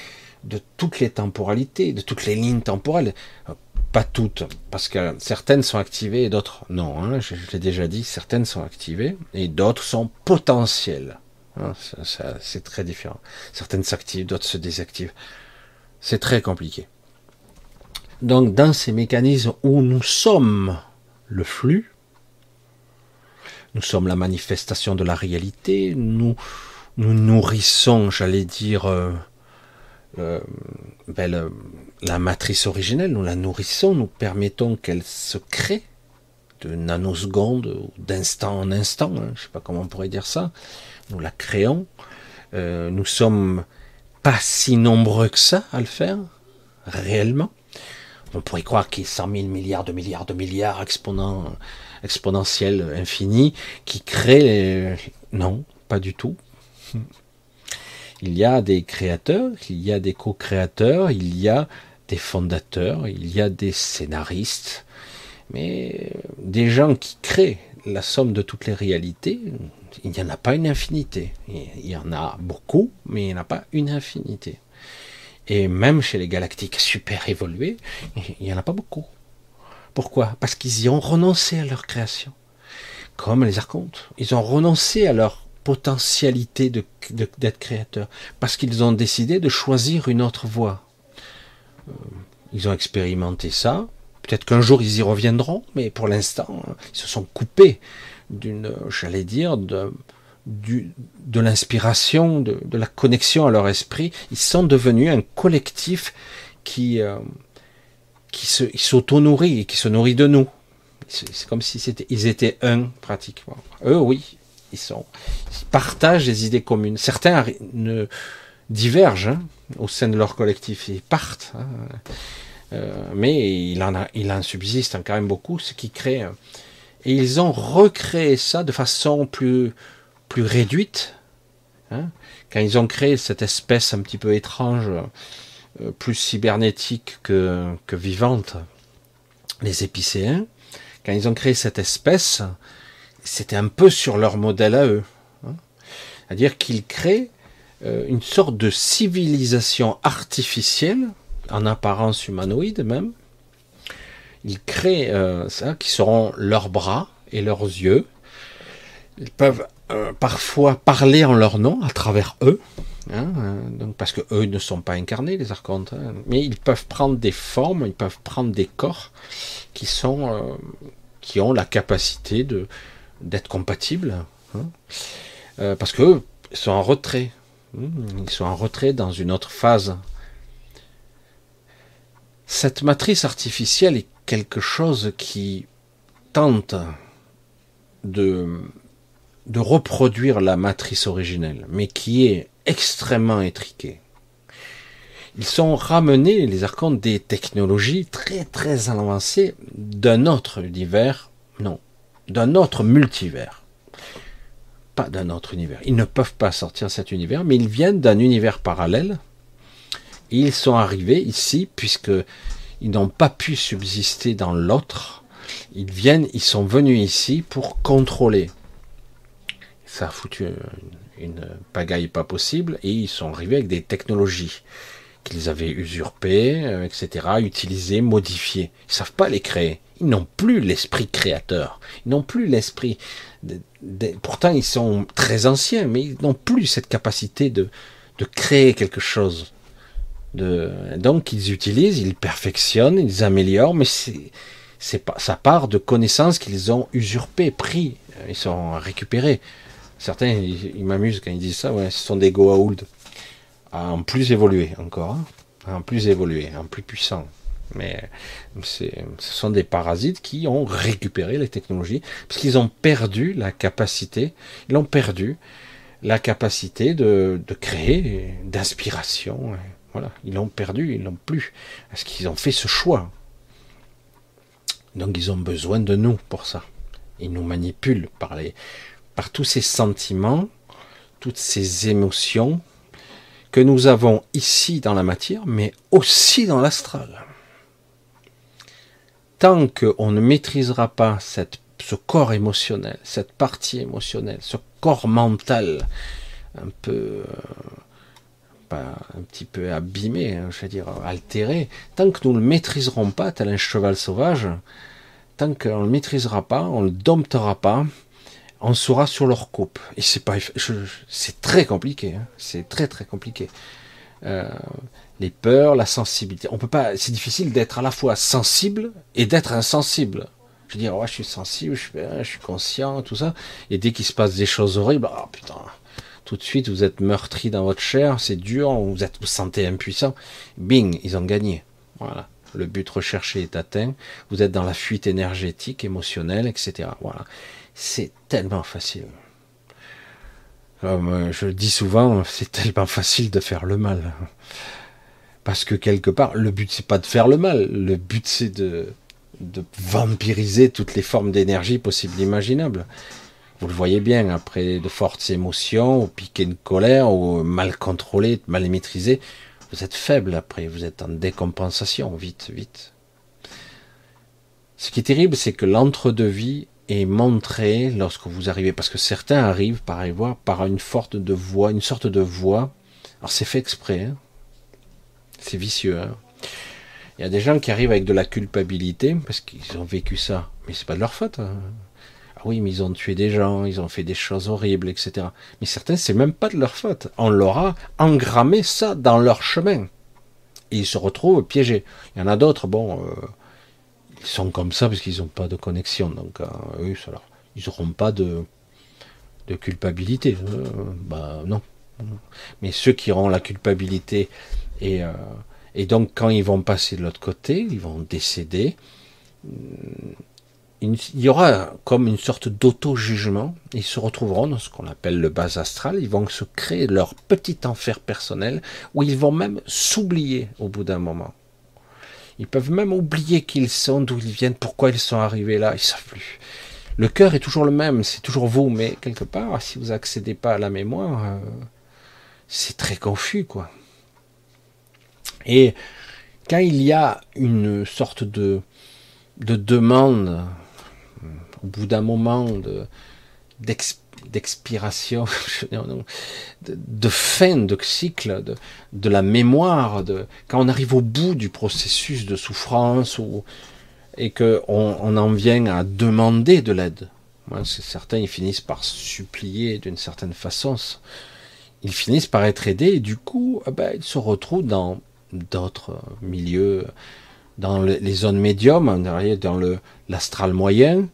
de toutes les temporalités, de toutes les lignes temporelles pas toutes, parce que certaines sont activées et d'autres non. Hein, je, l'ai déjà dit, certaines sont activées et d'autres sont potentielles. Hein, c'est très différent. Certaines s'activent, d'autres se désactivent. C'est très compliqué. Donc dans ces mécanismes où nous sommes le flux, nous sommes la manifestation de la réalité, nous nous nourrissons, j'allais dire, euh, euh, ben, la matrice originelle, nous la nourrissons, nous permettons qu'elle se crée de nanosecondes ou d'instant en instant, hein, je ne sais pas comment on pourrait dire ça, nous la créons. Euh, nous sommes pas si nombreux que ça à le faire, réellement. On pourrait croire qu'il y a 100 000 milliards de milliards de milliards exponent, exponentiels infinis qui créent... Non, pas du tout. Il y a des créateurs, il y a des co-créateurs, il y a des fondateurs, il y a des scénaristes, mais des gens qui créent la somme de toutes les réalités, il n'y en a pas une infinité. Il y en a beaucoup, mais il n'y en a pas une infinité. Et même chez les galactiques super évolués, il n'y en a pas beaucoup. Pourquoi? Parce qu'ils y ont renoncé à leur création. Comme les archontes. Ils ont renoncé à leur potentialité d'être créateurs. Parce qu'ils ont décidé de choisir une autre voie. Euh, ils ont expérimenté ça. Peut-être qu'un jour ils y reviendront, mais pour l'instant, ils se sont coupés d'une, j'allais dire, de, de l'inspiration, de, la connexion à leur esprit. Ils sont devenus un collectif qui, euh, qui s'auto-nourrit, qui se nourrit de nous. C'est comme si c'était, ils étaient un pratiquement. Eux, oui, ils partagent des idées communes. Certains ne divergent hein, au sein de leur collectif, ils partent. Hein. Euh, mais il en, subsiste quand même beaucoup, ce qui crée. Et ils ont recréé ça de façon plus, réduite, Hein. Quand ils ont créé cette espèce un petit peu étrange, euh, plus cybernétique que, que vivante, les épicéens, quand ils ont créé cette espèce, c'était un peu sur leur modèle à eux. Hein. C'est-à-dire qu'ils créent euh, une sorte de civilisation artificielle, en apparence humanoïde même. Ils créent euh, ça, qui seront leurs bras et leurs yeux. Ils peuvent euh, parfois parler en leur nom à travers eux, hein, donc parce que eux ne sont pas incarnés les archontes, hein. mais ils peuvent prendre des formes, ils peuvent prendre des corps qui sont, qui ont la capacité de d'être compatibles, hein. parce qu'eux sont en retrait, Hmm, ils sont en retrait dans une autre phase. Cette matrice artificielle est quelque chose qui tente de, de reproduire la matrice originelle, mais qui est extrêmement étriquée. Ils sont ramenés, les archontes, des technologies très très avancées d'un autre univers, non, d'un autre multivers d'un autre univers. Ils ne peuvent pas sortir de cet univers, mais ils viennent d'un univers parallèle. ils sont arrivés ici, puisque ils n'ont pas pu subsister dans l'autre. Ils viennent, ils sont venus ici pour contrôler. Ça a foutu une, pagaille pas possible, et ils sont arrivés avec des technologies qu'ils avaient usurpées, euh, etc., utilisées, modifiées. Ils savent pas les créer. Ils n'ont plus l'esprit créateur. Ils n'ont plus l'esprit pourtant ils sont très anciens, mais ils n'ont plus cette capacité de, de créer quelque chose. Donc ils utilisent, ils perfectionnent, ils améliorent, mais c'est pas ça part de connaissances qu'ils ont usurpées, pris, ils sont récupérés. Certains, ils, m'amusent quand ils disent ça, ouais, ce sont des Goa'uld, en plus évolué encore, hein, en plus évolué, en plus puissant. Mais ce sont des parasites qui ont récupéré les technologies, parce qu'ils ont perdu la capacité, ils ont perdu la capacité de, créer, d'inspiration. Voilà, ils l'ont perdu, ils l'ont plus, parce qu'ils ont fait ce choix. Donc ils ont besoin de nous pour ça. Ils nous manipulent par, les, par tous ces sentiments, toutes ces émotions que nous avons ici dans la matière, mais aussi dans l'astral tant qu'on ne maîtrisera pas ce corps émotionnel, cette partie émotionnelle, ce corps mental, un peu, euh, un petit peu abîmé, hein, je veux dire, altéré, tant que nous ne le maîtriserons pas, tel un cheval sauvage, tant qu'on ne le maîtrisera pas, on ne le domptera pas, on sera sur leur coupe. Et c'est pas, c'est très compliqué, hein, c'est très très compliqué. Euh, les peurs, la sensibilité. On peut pas. C'est difficile d'être à la fois sensible et d'être insensible. Je veux dire, ouais, je suis sensible, je suis, je suis conscient, tout ça. Et dès qu'il se passe des choses horribles, oh putain, tout de suite vous êtes meurtri dans votre chair, c'est dur, vous êtes, vous sentez impuissant. Bing, ils ont gagné. Voilà. Le but recherché est atteint. Vous êtes dans la fuite énergétique, émotionnelle, etc. Voilà. C'est tellement facile. Comme je le dis souvent, c'est tellement facile de faire le mal. Parce que quelque part, le but c'est pas de faire le mal, le but c'est de, de vampiriser toutes les formes d'énergie possibles et imaginables. Vous le voyez bien, après de fortes émotions, ou piquer une colère, ou mal contrôlé, mal maîtrisé, vous êtes faible après, vous êtes en décompensation, vite, vite. Ce qui est terrible, c'est que l'entre-deux-vie est montré lorsque vous arrivez, parce que certains arrivent par, par une forte de voix, une sorte de voix. Alors c'est fait exprès, hein. C'est vicieux. Hein. Il y a des gens qui arrivent avec de la culpabilité parce qu'ils ont vécu ça, mais c'est pas de leur faute. Hein. Ah oui, mais ils ont tué des gens, ils ont fait des choses horribles, etc. Mais certains, c'est même pas de leur faute. On leur a engrammé ça dans leur chemin. Et ils se retrouvent piégés. Il y en a d'autres, bon, euh, ils sont comme ça parce qu'ils n'ont pas de connexion. Donc, euh, ils n'auront pas de, culpabilité. Euh, bah, non. Mais ceux qui auront la culpabilité euh, et, donc, quand ils vont passer de l'autre côté, ils vont décéder. Il y aura comme une sorte d'auto-jugement. Ils se retrouveront dans ce qu'on appelle le bas astral. Ils vont se créer leur petit enfer personnel où ils vont même s'oublier au bout d'un moment. Ils peuvent même oublier qui ils sont, d'où ils viennent, pourquoi ils sont arrivés là. Ils savent plus. Le cœur est toujours le même, c'est toujours vous, mais quelque part, si vous n'accédez pas à la mémoire, euh, c'est très confus, quoi. Et quand il y a une sorte de, de demande, au bout d'un moment de, d'expiration, de, fin de cycle, de, de la mémoire, de, quand on arrive au bout du processus de souffrance ou, et qu'on on en vient à demander de l'aide. Certains ils finissent par supplier d'une certaine façon, ils finissent par être aidés et du coup eh ben, ils se retrouvent dans d'autres milieux, dans les zones médiums, dans l'astral moyen,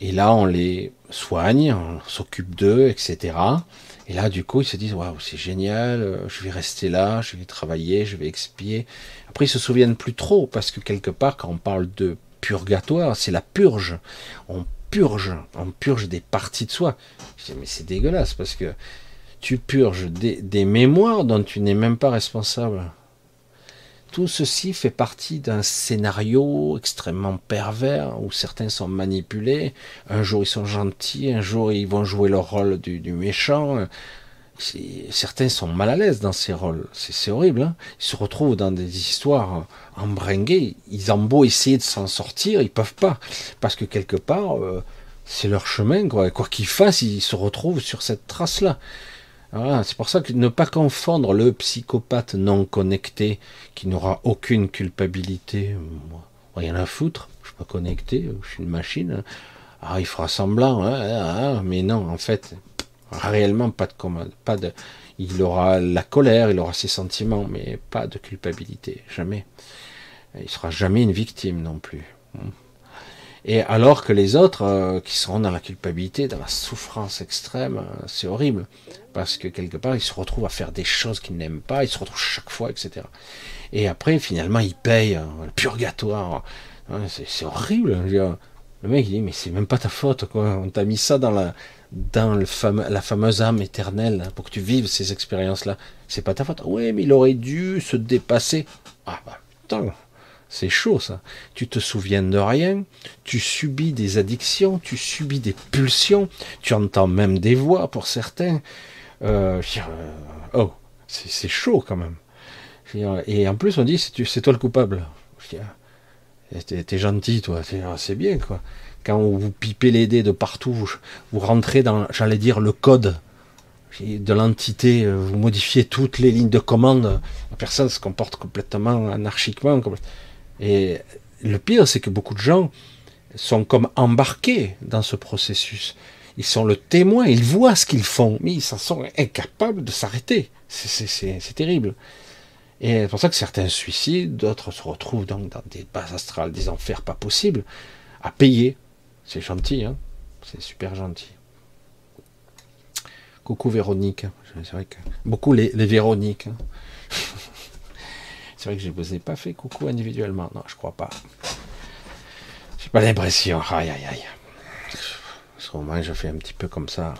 et là on les soigne, on s'occupe d'eux, etc. Et là, du coup, ils se disent, waouh, c'est génial, euh, je vais rester là, je vais travailler, je vais expier. Après, ils se souviennent plus trop, parce que quelque part, quand on parle de purgatoire, c'est la purge. On purge, on purge des parties de soi. Je dis, mais c'est dégueulasse, parce que tu purges des, des mémoires dont tu n'es même pas responsable. Tout ceci fait partie d'un scénario extrêmement pervers où certains sont manipulés. Un jour ils sont gentils, un jour ils vont jouer le rôle du, méchant. Certains sont mal à l'aise dans ces rôles. C'est horrible. Hein. ils se retrouvent dans des histoires embringuées. Ils ont beau essayer de s'en sortir, ils peuvent pas. Parce que quelque part, euh, c'est leur chemin. Quoi qu'ils fassent, ils se retrouvent sur cette trace-là c'est pour ça que ne pas confondre le psychopathe non connecté qui n'aura aucune culpabilité, rien à foutre, je suis pas connecté, je suis une machine. Ah, il fera semblant, hein, hein, hein, mais non, en fait, réellement pas de commande, pas de. Il aura la colère, il aura ses sentiments, mais pas de culpabilité, jamais. Il sera jamais une victime non plus. Et alors que les autres, euh, qui seront dans la culpabilité, dans la souffrance extrême, euh, c'est horrible. Parce que quelque part, ils se retrouvent à faire des choses qu'ils n'aiment pas, ils se retrouvent chaque fois, etc. Et après, finalement, ils payent euh, le purgatoire. C'est horrible. Le mec, il dit, mais c'est même pas ta faute, quoi. On t'a mis ça dans la, dans le la fameuse âme éternelle, pour que tu vives ces expériences-là. C'est pas ta faute. Oui, mais il aurait dû se dépasser. Ah, bah, putain. C'est chaud ça. Tu te souviens de rien, tu subis des addictions, tu subis des pulsions, tu entends même des voix pour certains. Euh, euh, oh, c'est chaud quand même. Et en plus on dit c'est toi le coupable. T'es gentil toi, c'est bien quoi. Quand vous pipez les dés de partout, vous, rentrez dans, j'allais dire, le code de l'entité, euh, vous modifiez toutes les lignes de commande, la personne se comporte complètement anarchiquement. Et le pire, c'est que beaucoup de gens sont comme embarqués dans ce processus. Ils sont le témoin, ils voient ce qu'ils font, mais ils sont incapables de s'arrêter. C'est terrible. Et c'est pour ça que certains suicident, d'autres se retrouvent donc dans des bases astrales, des enfers pas possibles, à payer. C'est gentil, hein c'est super gentil. Coucou Véronique. C'est vrai que beaucoup les, Véroniques. Hein. C'est vrai que je ne vous ai pas fait coucou individuellement. Non, je crois pas. J'ai pas l'impression. Aïe, aïe, aïe. Moins, je fais un petit peu comme ça.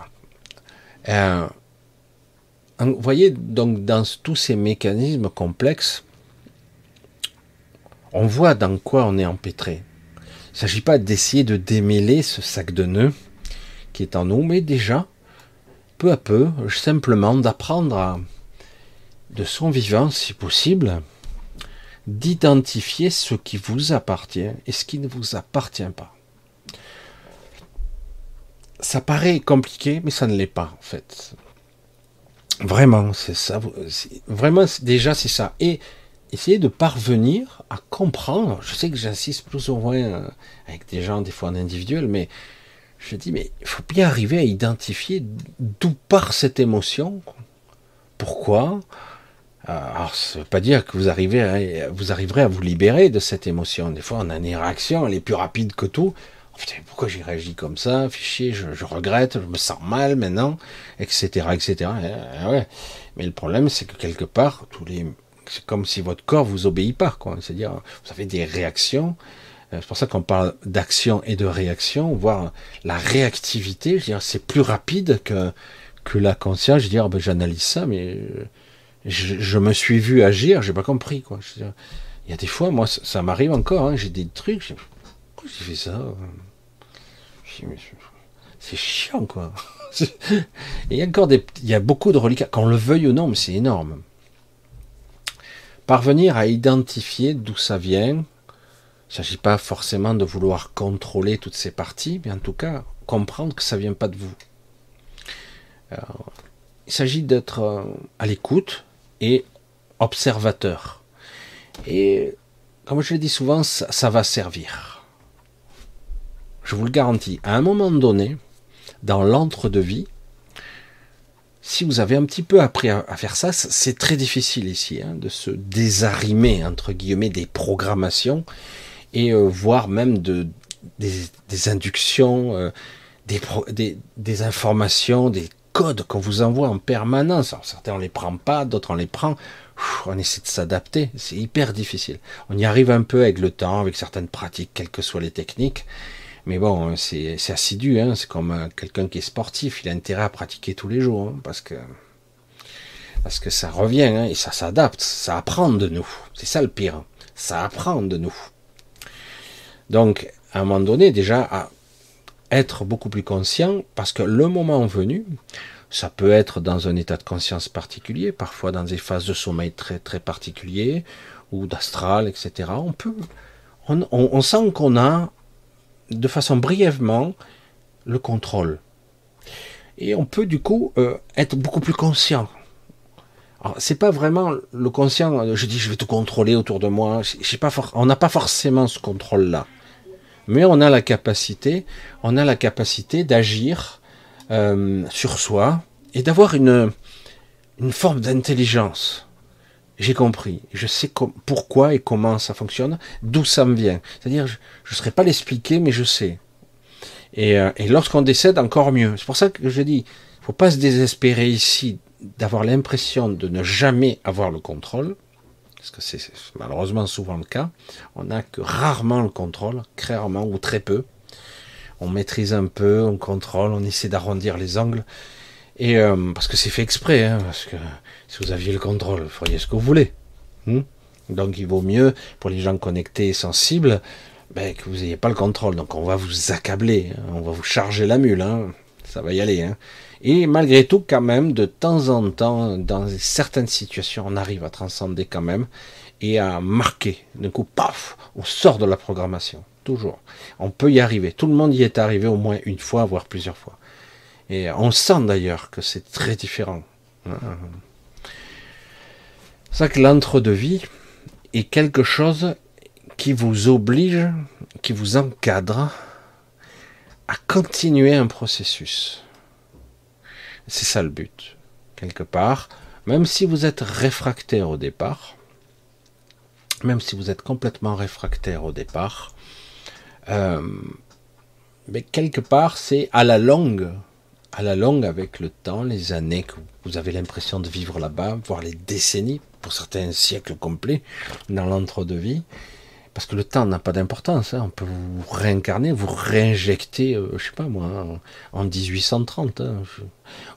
Euh, vous voyez, donc, dans tous ces mécanismes complexes, on voit dans quoi on est empêtré. Il ne s'agit pas d'essayer de démêler ce sac de nœuds qui est en nous, mais déjà, peu à peu, simplement d'apprendre de son vivant, si possible, d'identifier ce qui vous appartient et ce qui ne vous appartient pas. Ça paraît compliqué, mais ça ne l'est pas en fait. Vraiment, c'est ça. Vraiment, déjà, c'est ça. Et essayer de parvenir à comprendre. Je sais que j'insiste plus ou moins euh, avec des gens, des fois en individuel, mais je dis, mais il faut bien arriver à identifier d'où part cette émotion. Pourquoi? Alors, ça ne veut pas dire que vous, arrivez vous arriverez à vous libérer de cette émotion. Des fois, on a une réaction, elle est plus rapide que tout. Oh, pourquoi j'ai réagi comme ça? Fichier, je, regrette, je me sens mal maintenant, etc., etc. Eh, ouais. Mais le problème, c'est que quelque part, tous les, c'est comme si votre corps vous obéit pas. C'est-à-dire, vous avez des réactions. Euh, c'est pour ça qu'on parle d'action et de réaction, voire la réactivité. Je veux dire, c'est plus rapide que que la conscience. Je veux dire, ben, j'analyse ça, mais je, me suis vu agir, j'ai pas compris quoi. il y a des fois, moi, ça, m'arrive encore, hein, j'ai des trucs, pourquoi j'ai fait ça? C'est chiant quoi. il y a encore des, il y a beaucoup de reliquats, qu'on le veuille ou non, mais c'est énorme. Parvenir à identifier d'où ça vient, il ne s'agit pas forcément de vouloir contrôler toutes ces parties, mais en tout cas comprendre que ça vient pas de vous. il s'agit d'être euh, à l'écoute et observateur. Et comme je le dis souvent, ça va servir. Je vous le garantis. À un moment donné, dans l'entre-de-vie, si vous avez un petit peu appris à, faire ça, c'est très difficile ici hein, de se désarimer entre guillemets des programmations et euh, voire même de des, inductions, euh, des, des, informations, des codes qu'on vous envoie en permanence. certains on les prend pas, d'autres on les prend. on essaie de s'adapter. C'est hyper difficile. On y arrive un peu avec le temps, avec certaines pratiques, quelles que soient les techniques. Mais bon, c'est assidu, hein. c'est comme euh, quelqu'un qui est sportif, il a intérêt à pratiquer tous les jours, hein, parce que parce que ça revient hein, et ça s'adapte, ça apprend de nous. C'est ça le pire, ça apprend de nous. Donc, à un moment donné, déjà, à être beaucoup plus conscient, parce que le moment venu, ça peut être dans un état de conscience particulier, parfois dans des phases de sommeil très très particuliers, ou d'astral, etc. On peut, on, sent qu'on a de façon brièvement le contrôle. Et on peut du coup euh, être beaucoup plus conscient. C'est pas vraiment le conscient, je dis je vais tout contrôler autour de moi. on n'a pas forcément ce contrôle-là. Mais on a la capacité, on a la capacité d'agir euh, sur soi et d'avoir une, forme d'intelligence j'ai compris, je sais pourquoi et comment ça fonctionne, d'où ça me vient. C'est-à-dire, je ne saurais pas l'expliquer, mais je sais. Et, euh, et lorsqu'on décède, encore mieux. C'est pour ça que je dis, il faut pas se désespérer ici d'avoir l'impression de ne jamais avoir le contrôle, parce que c'est malheureusement souvent le cas. On n'a que rarement le contrôle, très rarement ou très peu. On maîtrise un peu, on contrôle, on essaie d'arrondir les angles. Et euh, parce que c'est fait exprès, hein, parce que si vous aviez le contrôle, vous feriez ce que vous voulez. Hmm? Donc il vaut mieux, pour les gens connectés et sensibles, ben, que vous n'ayez pas le contrôle. Donc on va vous accabler, hein. on va vous charger la mule, hein. ça va y aller. Et malgré tout, quand même, de temps en temps, dans certaines situations, on arrive à transcender quand même et à marquer. D'un coup, paf, on sort de la programmation. Toujours. On peut y arriver. Tout le monde y est arrivé au moins une fois, voire plusieurs fois. Et on sent d'ailleurs que c'est très différent. C'est ça que l'entre-de-vie est quelque chose qui vous oblige, qui vous encadre à continuer un processus. C'est ça le but, quelque part. Même si vous êtes réfractaire au départ, même si vous êtes complètement réfractaire au départ, euh, mais quelque part c'est à la longue à la longue, avec le temps, les années que vous avez l'impression de vivre là-bas, voire les décennies, pour certains siècles complets, dans l'entre-deux-vie, parce que le temps n'a pas d'importance. Hein. On peut vous réincarner, vous réinjecter, euh, je sais pas moi, en, 1830, hein,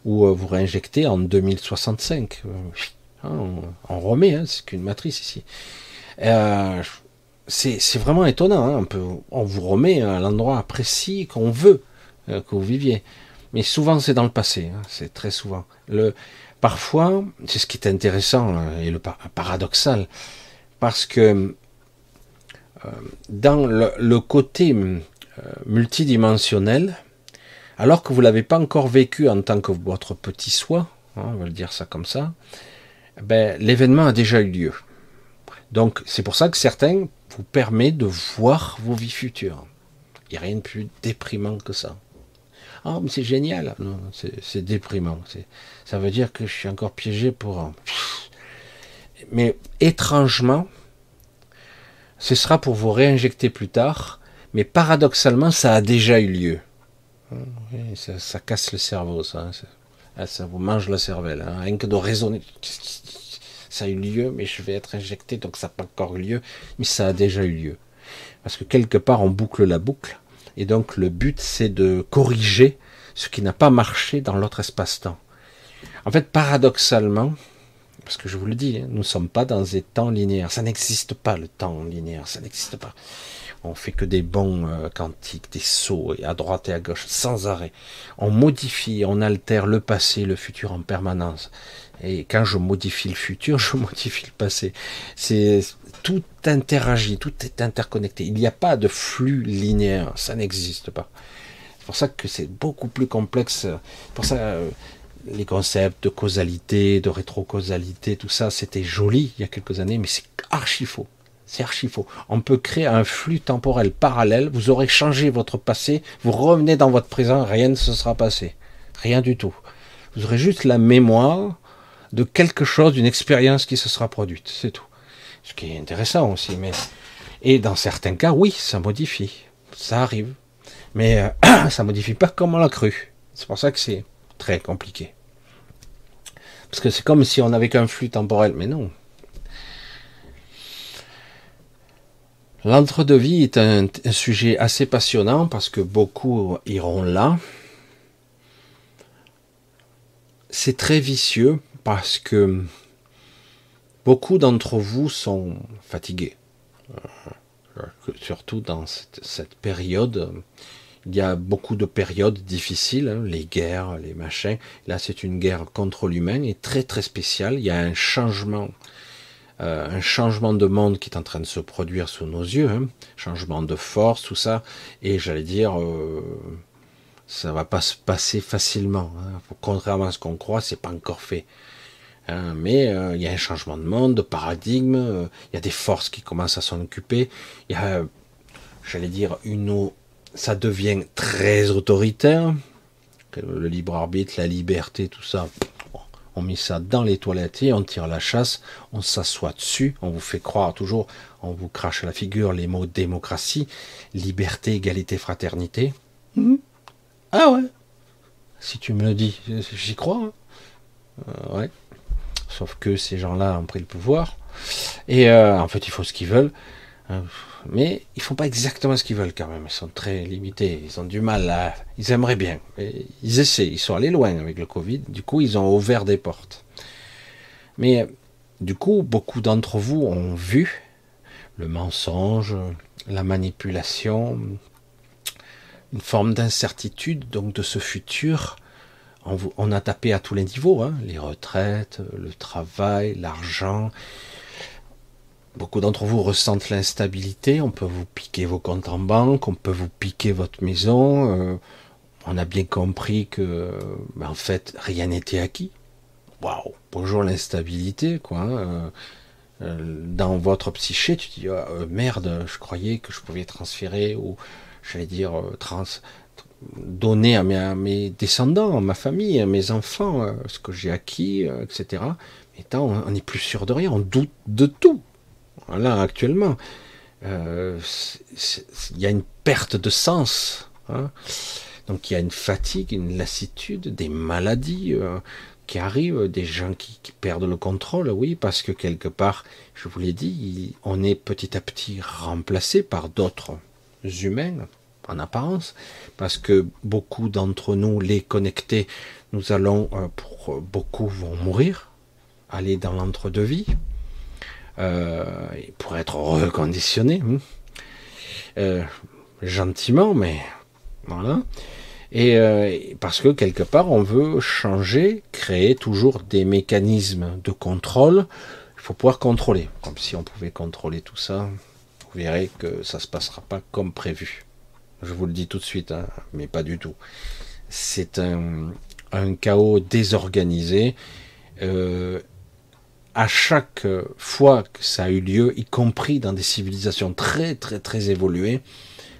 ou euh, vous réinjecter en 2065. Euh, hein, on, remet, c'est qu'une matrice ici. c'est vraiment étonnant. On, vous remet à l'endroit précis qu'on veut que vous viviez. Mais souvent, c'est dans le passé. C'est très souvent. Parfois, c'est ce qui est intéressant et le paradoxal, parce que euh, dans le, côté euh, multidimensionnel, alors que vous l'avez pas encore vécu en tant que votre petit soi, hein, on va le dire ça comme ça, ben, l'événement a déjà eu lieu. Donc c'est pour ça que certains vous permet de voir vos vies futures. Il n'y a rien de plus déprimant que ça. Ah, mais c'est génial. Non, c'est déprimant. Ça veut dire que je suis encore piégé pour. Mais étrangement, ce sera pour vous réinjecter plus tard, mais paradoxalement, ça a déjà eu lieu. ça, casse le cerveau, ça. Ah, ça vous mange la cervelle. Hein. Rien que de raisonner. Ça a eu lieu, mais je vais être injecté, donc ça n'a pas encore eu lieu, mais ça a déjà eu lieu. Parce que quelque part, on boucle la boucle. Et donc le but, c'est de corriger ce qui n'a pas marché dans l'autre espace-temps. En fait, paradoxalement, parce que je vous le dis, hein, nous ne sommes pas dans des temps linéaires. Ça n'existe pas le temps linéaire, ça n'existe pas. On fait que des bons euh, quantiques, des sauts à droite et à gauche sans arrêt. On modifie, on altère le passé, le futur en permanence. Et quand je modifie le futur, je modifie le passé. C'est tout interagit, tout est interconnecté. Il n'y a pas de flux linéaire, ça n'existe pas. C'est pour ça que c'est beaucoup plus complexe. Pour ça, euh, les concepts de causalité, de rétrocausalité, tout ça, c'était joli il y a quelques années, mais c'est archi faux. C'est archi faux. On peut créer un flux temporel parallèle. Vous aurez changé votre passé, vous revenez dans votre présent, rien ne se sera passé. Rien du tout. Vous aurez juste la mémoire de quelque chose, d'une expérience qui se sera produite. C'est tout. Ce qui est intéressant aussi. Mais... Et dans certains cas, oui, ça modifie. Ça arrive. Mais euh, ça modifie pas comme on l'a cru. C'est pour ça que c'est très compliqué. Parce que c'est comme si on avait qu'un flux temporel. Mais non. L'entre-deux-vie est un, sujet assez passionnant parce que beaucoup iront là. C'est très vicieux parce que beaucoup d'entre vous sont fatigués. Euh, surtout dans cette, période, il y a beaucoup de périodes difficiles, hein, les guerres, les machins. Là, c'est une guerre contre l'humain et très très spéciale. Il y a un changement, euh, un changement de monde qui est en train de se produire sous nos yeux, hein. changement de force, tout ça. Et j'allais dire, euh, ça va pas se passer facilement. Hein. Contrairement à ce qu'on croit, c'est pas encore fait. Hein, mais euh, il y a un changement de monde, de paradigme, euh, il y a des forces qui commencent à s'en occuper, il y a, j'allais dire, une ça devient très autoritaire, le libre arbitre, la liberté, tout ça, on met ça dans les toilettes et on tire la chasse, on s'assoit dessus, on vous fait croire toujours, on vous crache à la figure les mots démocratie, liberté, égalité, fraternité. Mhm. Ah ouais, si tu me le dis, j'y crois. Hein. Euh, ouais. Sauf que ces gens-là ont pris le pouvoir. Et euh, en fait, ils font ce qu'ils veulent. Mais ils font pas exactement ce qu'ils veulent quand même. Ils sont très limités. Ils ont du mal à. Ils aimeraient bien. ils essaient. Ils sont allés loin avec le Covid. Du coup, ils ont ouvert des portes. Mais du coup, beaucoup d'entre vous ont vu le mensonge, la manipulation, une forme d'incertitude donc de ce futur on, a tapé à tous les niveaux, hein, les retraites, le travail, l'argent. Beaucoup d'entre vous ressentent l'instabilité, on peut vous piquer vos comptes en banque, on peut vous piquer votre maison. Euh, on a bien compris que, ben, en fait, rien n'était acquis. Waouh, bonjour l'instabilité, quoi. Hein, euh, euh, dans votre psyché, tu dis ah, merde, je croyais que je pouvais transférer ou j'allais dire trans, donner à mes, descendants, à ma famille, à mes enfants, euh, ce que j'ai acquis, euh, etc. Mais tant, on n'est plus sûr de rien, on doute de tout. Là, actuellement, euh, il y a une perte de sens. Hein. Donc il y a une fatigue, une lassitude, des maladies qui arrivent, des gens qui, qui, perdent le contrôle, oui, parce que quelque part, je vous l'ai dit, on est petit à petit remplacé par d'autres humains en apparence, parce que beaucoup d'entre nous, les connectés, nous allons, euh, pour beaucoup vont mourir, aller dans l'entre-deux-vie, euh, pour être reconditionnés, hein. euh, gentiment, mais voilà. Et parce que quelque part, on veut changer, créer toujours des mécanismes de contrôle. Il faut pouvoir contrôler, comme si on pouvait contrôler tout ça. Vous verrez que ça se passera pas comme prévu. Je vous le dis tout de suite, hein, mais pas du tout. C'est un, chaos désorganisé. Euh, à chaque fois que ça a eu lieu, y compris dans des civilisations très très très évoluées,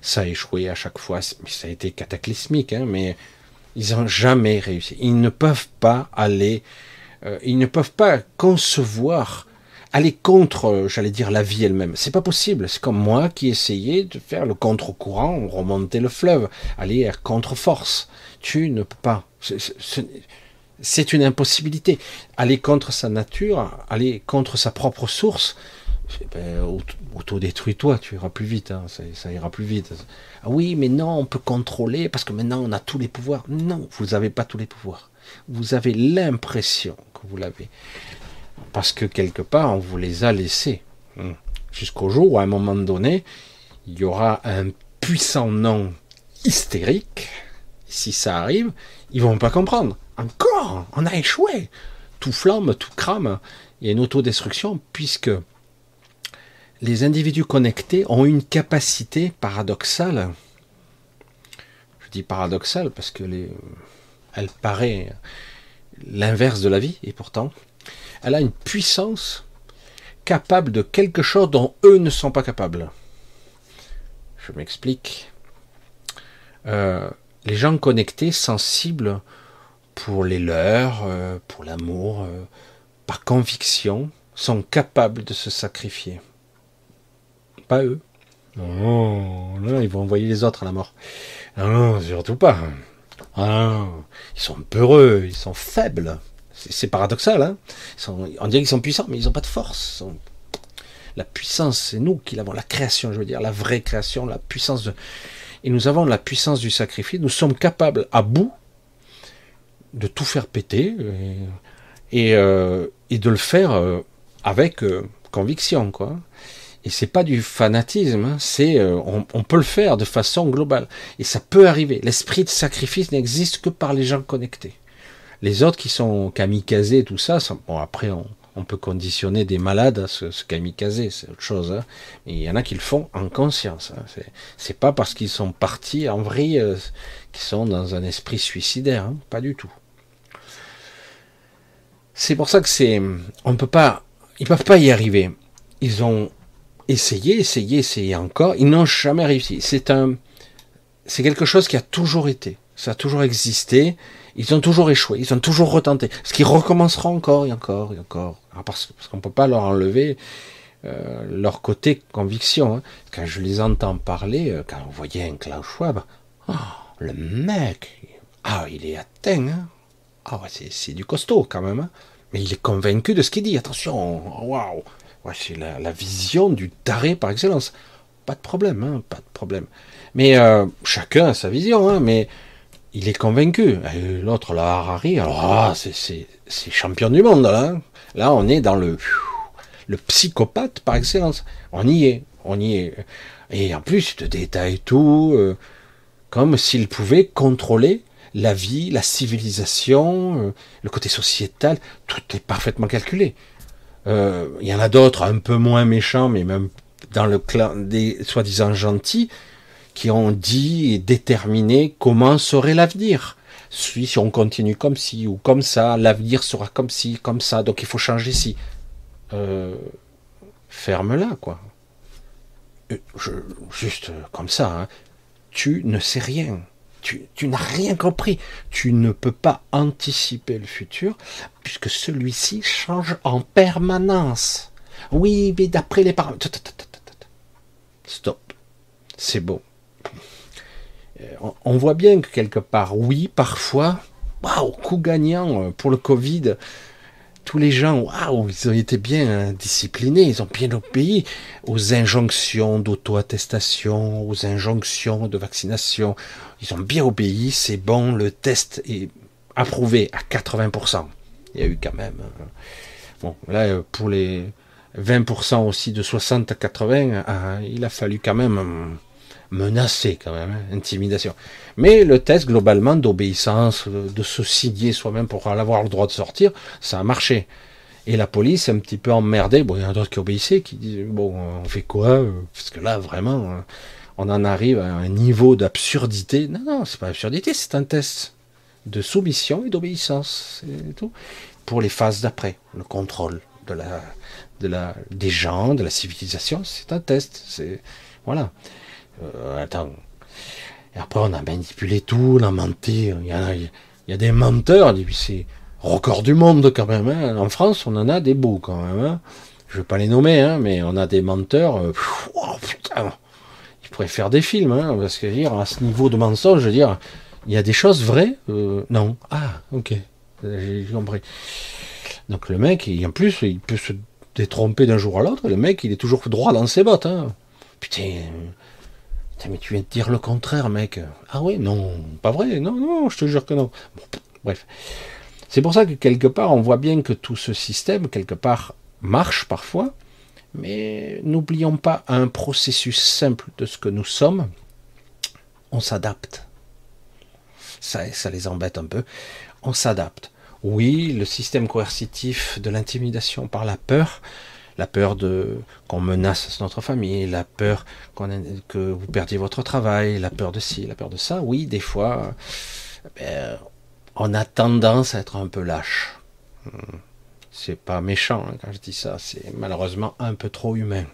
ça a échoué à chaque fois. Ça a été cataclysmique, hein, mais ils n'ont jamais réussi. Ils ne peuvent pas aller, euh, ils ne peuvent pas concevoir aller contre, euh, j'allais dire, la vie elle-même. C'est pas possible. C'est comme moi qui essayais de faire le contre-courant, remonter le fleuve, aller à contre-force. Tu ne peux pas. C'est une impossibilité. Aller contre sa nature, aller contre sa propre source, ben, auto-détruis-toi, tu iras plus vite, hein. ça, ira plus vite. Ah oui, mais non, on peut contrôler parce que maintenant on a tous les pouvoirs. Non, vous n'avez pas tous les pouvoirs. Vous avez l'impression que vous l'avez parce que quelque part on vous les a laissés. Hmm. Jusqu'au jour où à un moment donné, il y aura un puissant nom hystérique. Si ça arrive, ils vont pas comprendre. Encore, on a échoué. Tout flambe, tout crame. Il y a une autodestruction puisque les individus connectés ont une capacité paradoxale. Je dis paradoxale parce que elle paraît l'inverse de la vie et pourtant, elle a une puissance capable de quelque chose dont eux ne sont pas capables. Je m'explique. Euh, les gens connectés, sensibles pour les leurs, euh, pour l'amour, euh, par conviction, sont capables de se sacrifier. Pas eux. Non, non, ils vont envoyer les autres à la mort. Non, surtout pas. Ah, ils sont peureux, ils sont faibles. C'est paradoxal, hein On dirait qu'ils sont puissants, mais ils n'ont pas de force. La puissance, c'est nous qui l'avons, la création, je veux dire, la vraie création, la puissance de... Et nous avons la puissance du sacrifice, nous sommes capables, à bout, de tout faire péter et, euh, de le faire euh, avec euh, conviction, quoi. Et c'est pas du fanatisme, hein, c'est on, on, peut le faire de façon globale. Et ça peut arriver. L'esprit de sacrifice n'existe que par les gens connectés. Les autres qui sont kamikazés, tout ça, bon après on, peut conditionner des malades à se, se c'est autre chose. Hein. Il y en a qui le font en conscience. Hein. C'est pas parce qu'ils sont partis en vrille euh, qu'ils sont dans un esprit suicidaire, hein. pas du tout. C'est pour ça que c'est, on peut pas, ils peuvent pas y arriver. Ils ont essayé, essayé, essayé encore, ils n'ont jamais réussi. C'est un, c'est quelque chose qui a toujours été, ça a toujours existé. Ils ont toujours échoué, ils ont toujours retenté. Ce qui recommencera encore et encore et encore. parce, qu'on ne peut pas leur enlever euh, leur côté conviction. Hein. Quand je les entends parler, euh, quand on voyait un Klaus Schwab, oh, le mec, ah, il est atteint. Hein. Ah, c'est du costaud quand même. Hein. Mais il est convaincu de ce qu'il dit. Attention, waouh. Ouais, c'est la, vision du taré par excellence. Pas de problème, hein, pas de problème. Mais euh, chacun a sa vision, hein, mais il est convaincu. L'autre, la Harari, alors ah, c'est champion du monde là. Là, on est dans le le psychopathe par excellence. On y est, on y est. Et en plus, il te détaille tout, euh, comme s'il pouvait contrôler la vie, la civilisation, euh, le côté sociétal. Tout est parfaitement calculé. Euh, il y en a d'autres un peu moins méchants, mais même dans le clan des soi-disant gentils, qui ont dit et déterminé comment serait l'avenir. Si, on continue comme ci ou comme ça, l'avenir sera comme ci, comme ça, donc il faut changer ci. Euh, ferme-la, quoi. Juste comme ça, hein. tu ne sais rien. Tu, n'as rien compris. Tu ne peux pas anticiper le futur puisque celui-ci change en permanence. Oui, mais d'après les parents. Stop. C'est bon. Euh, on voit bien que quelque part, oui, parfois, waouh, coup gagnant euh, pour le Covid. Tous les gens, waouh, ils ont été bien hein, disciplinés, ils ont bien obéi aux injonctions d'auto-attestation, aux injonctions de vaccination. Ils ont bien obéi, c'est bon, le test est approuvé à 80%. Il y a eu quand même. Hein. Bon, là, pour les 20% aussi de 60 à 80, ah, il a fallu quand même menacé quand même, hein, intimidation. Mais le test globalement d'obéissance, de se signer soi-même pour avoir le droit de sortir, ça a marché. Et la police, un petit peu emmerdée, bon, il y en a d'autres qui obéissaient, qui disent, bon, on fait quoi euh, Parce que là, vraiment, hein, on en arrive à un niveau d'absurdité. Non, non, c'est pas absurdité, c'est un test de soumission et d'obéissance, c'est tout. Pour les phases d'après, le contrôle de la, de la, des gens, de la civilisation, c'est un test. C'est, voilà. Euh, attends. Et après, on a manipulé tout, on a menti. Il y a, des menteurs, c'est record du monde quand même. Hein. En France, on en a des beaux quand même. Hein. Je vais pas les nommer, hein, mais on a des menteurs. Euh, oh, ils pourraient faire des films, parce que à ce niveau de mensonge, je veux dire, il y a des choses vraies. Euh, non. Ah, ok, j'ai compris. Donc le mec, en plus, il peut se détromper d'un jour à l'autre. Le mec, il est toujours droit dans ses bottes. Putain, mais tu viens de dire le contraire, mec. Ah oui, non, pas vrai. Non, non, je te jure que non. bref. C'est pour ça que quelque part, on voit bien que tout ce système, quelque part, marche parfois, Mais n'oublions pas un processus simple de ce que nous sommes. On s'adapte. Ça, ça les embête un peu. On s'adapte. Oui, le système coercitif de l'intimidation par la peur, la peur de qu'on menace notre famille, la peur que vous perdiez votre travail, la peur de ci, la peur de ça. Oui, des fois, ben, on a tendance à être un peu lâche. Hmm. C'est pas méchant hein, quand je dis ça, c'est malheureusement un peu trop humain.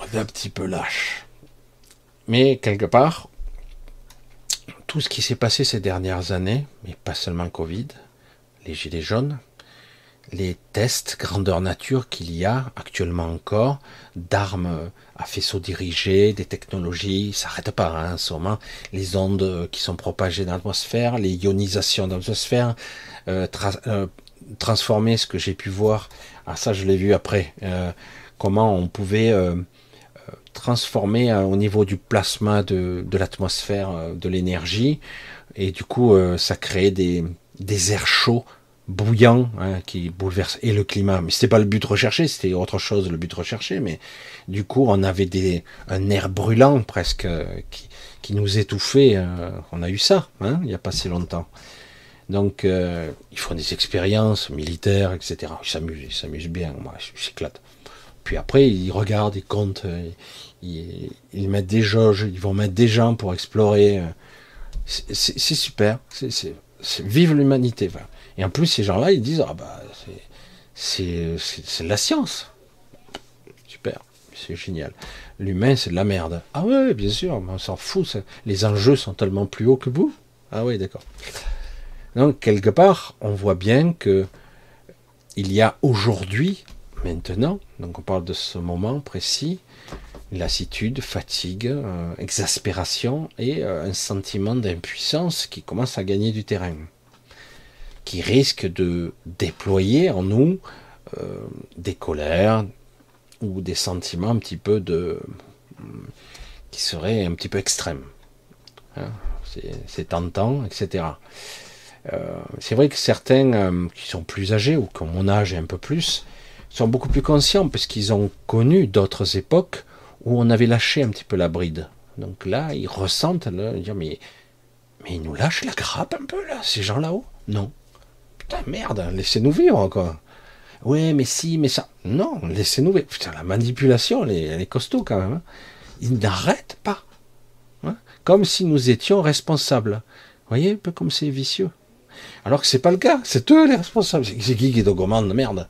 On est un petit peu lâche. Mais quelque part, tout ce qui s'est passé ces dernières années, mais pas seulement Covid, les gilets jaunes, les tests grandeur nature qu'il y a actuellement encore. D'armes à faisceau dirigé, des technologies, ça n'arrête pas hein, en ce moment, les ondes qui sont propagées dans l'atmosphère, les ionisations dans l'atmosphère, euh, euh, transformer ce que j'ai pu voir, ah ça je l'ai vu après, euh, comment on pouvait transformer au niveau du plasma de, de l'atmosphère de l'énergie, et du coup ça crée des, des airs chauds bouillant hein, qui bouleverse et le climat. Mais c'était pas le but recherché, c'était autre chose le but recherché. Mais du coup, on avait des un air brûlant presque euh, qui, qui nous étouffait. Euh, on a eu ça, hein, il n'y a pas si longtemps. Donc, euh, ils font des expériences militaires, etc. Ils s'amusent, ils s'amusent bien. Moi, j'éclate. Puis après, ils regardent, ils comptent, ils, ils, mettent des jauges, ils vont mettre des gens pour explorer. C'est super. C'est vive l'humanité. Et en plus, ces gens-là, ils disent, ah bah, c'est la science. Super, c'est génial. L'humain, c'est de la merde. Ah ouais, bien sûr, mais on s'en fout. Les enjeux sont tellement plus hauts que vous. Ah oui, d'accord. Donc, quelque part, on voit bien que il y a aujourd'hui, maintenant, donc on parle de ce moment précis, lassitude, fatigue, euh, exaspération et euh, un sentiment d'impuissance qui commence à gagner du terrain qui risque de déployer en nous euh, des colères ou des sentiments un petit peu de qui seraient un petit peu extrêmes. Hein, c'est tentant, etc. Euh, c'est vrai que certains euh, qui sont plus âgés ou ont mon âge et un peu plus sont beaucoup plus conscients parce qu'ils ont connu d'autres époques où on avait lâché un petit peu la bride. Donc là, ils ressentent, là, disent, mais, mais ils nous lâchent la grappe un peu là, ces gens là-haut Non, Putain, merde, laissez-nous vivre, quoi. Ouais, mais si, mais ça. Non, laissez-nous vivre. Putain, la manipulation, elle est, costaud quand même. Hein. Ils n'arrêtent pas. Hein. Comme si nous étions responsables. Vous voyez, un peu comme c'est vicieux. Alors que c'est pas le cas. C'est eux les responsables. C'est qui qui est aux commandes, merde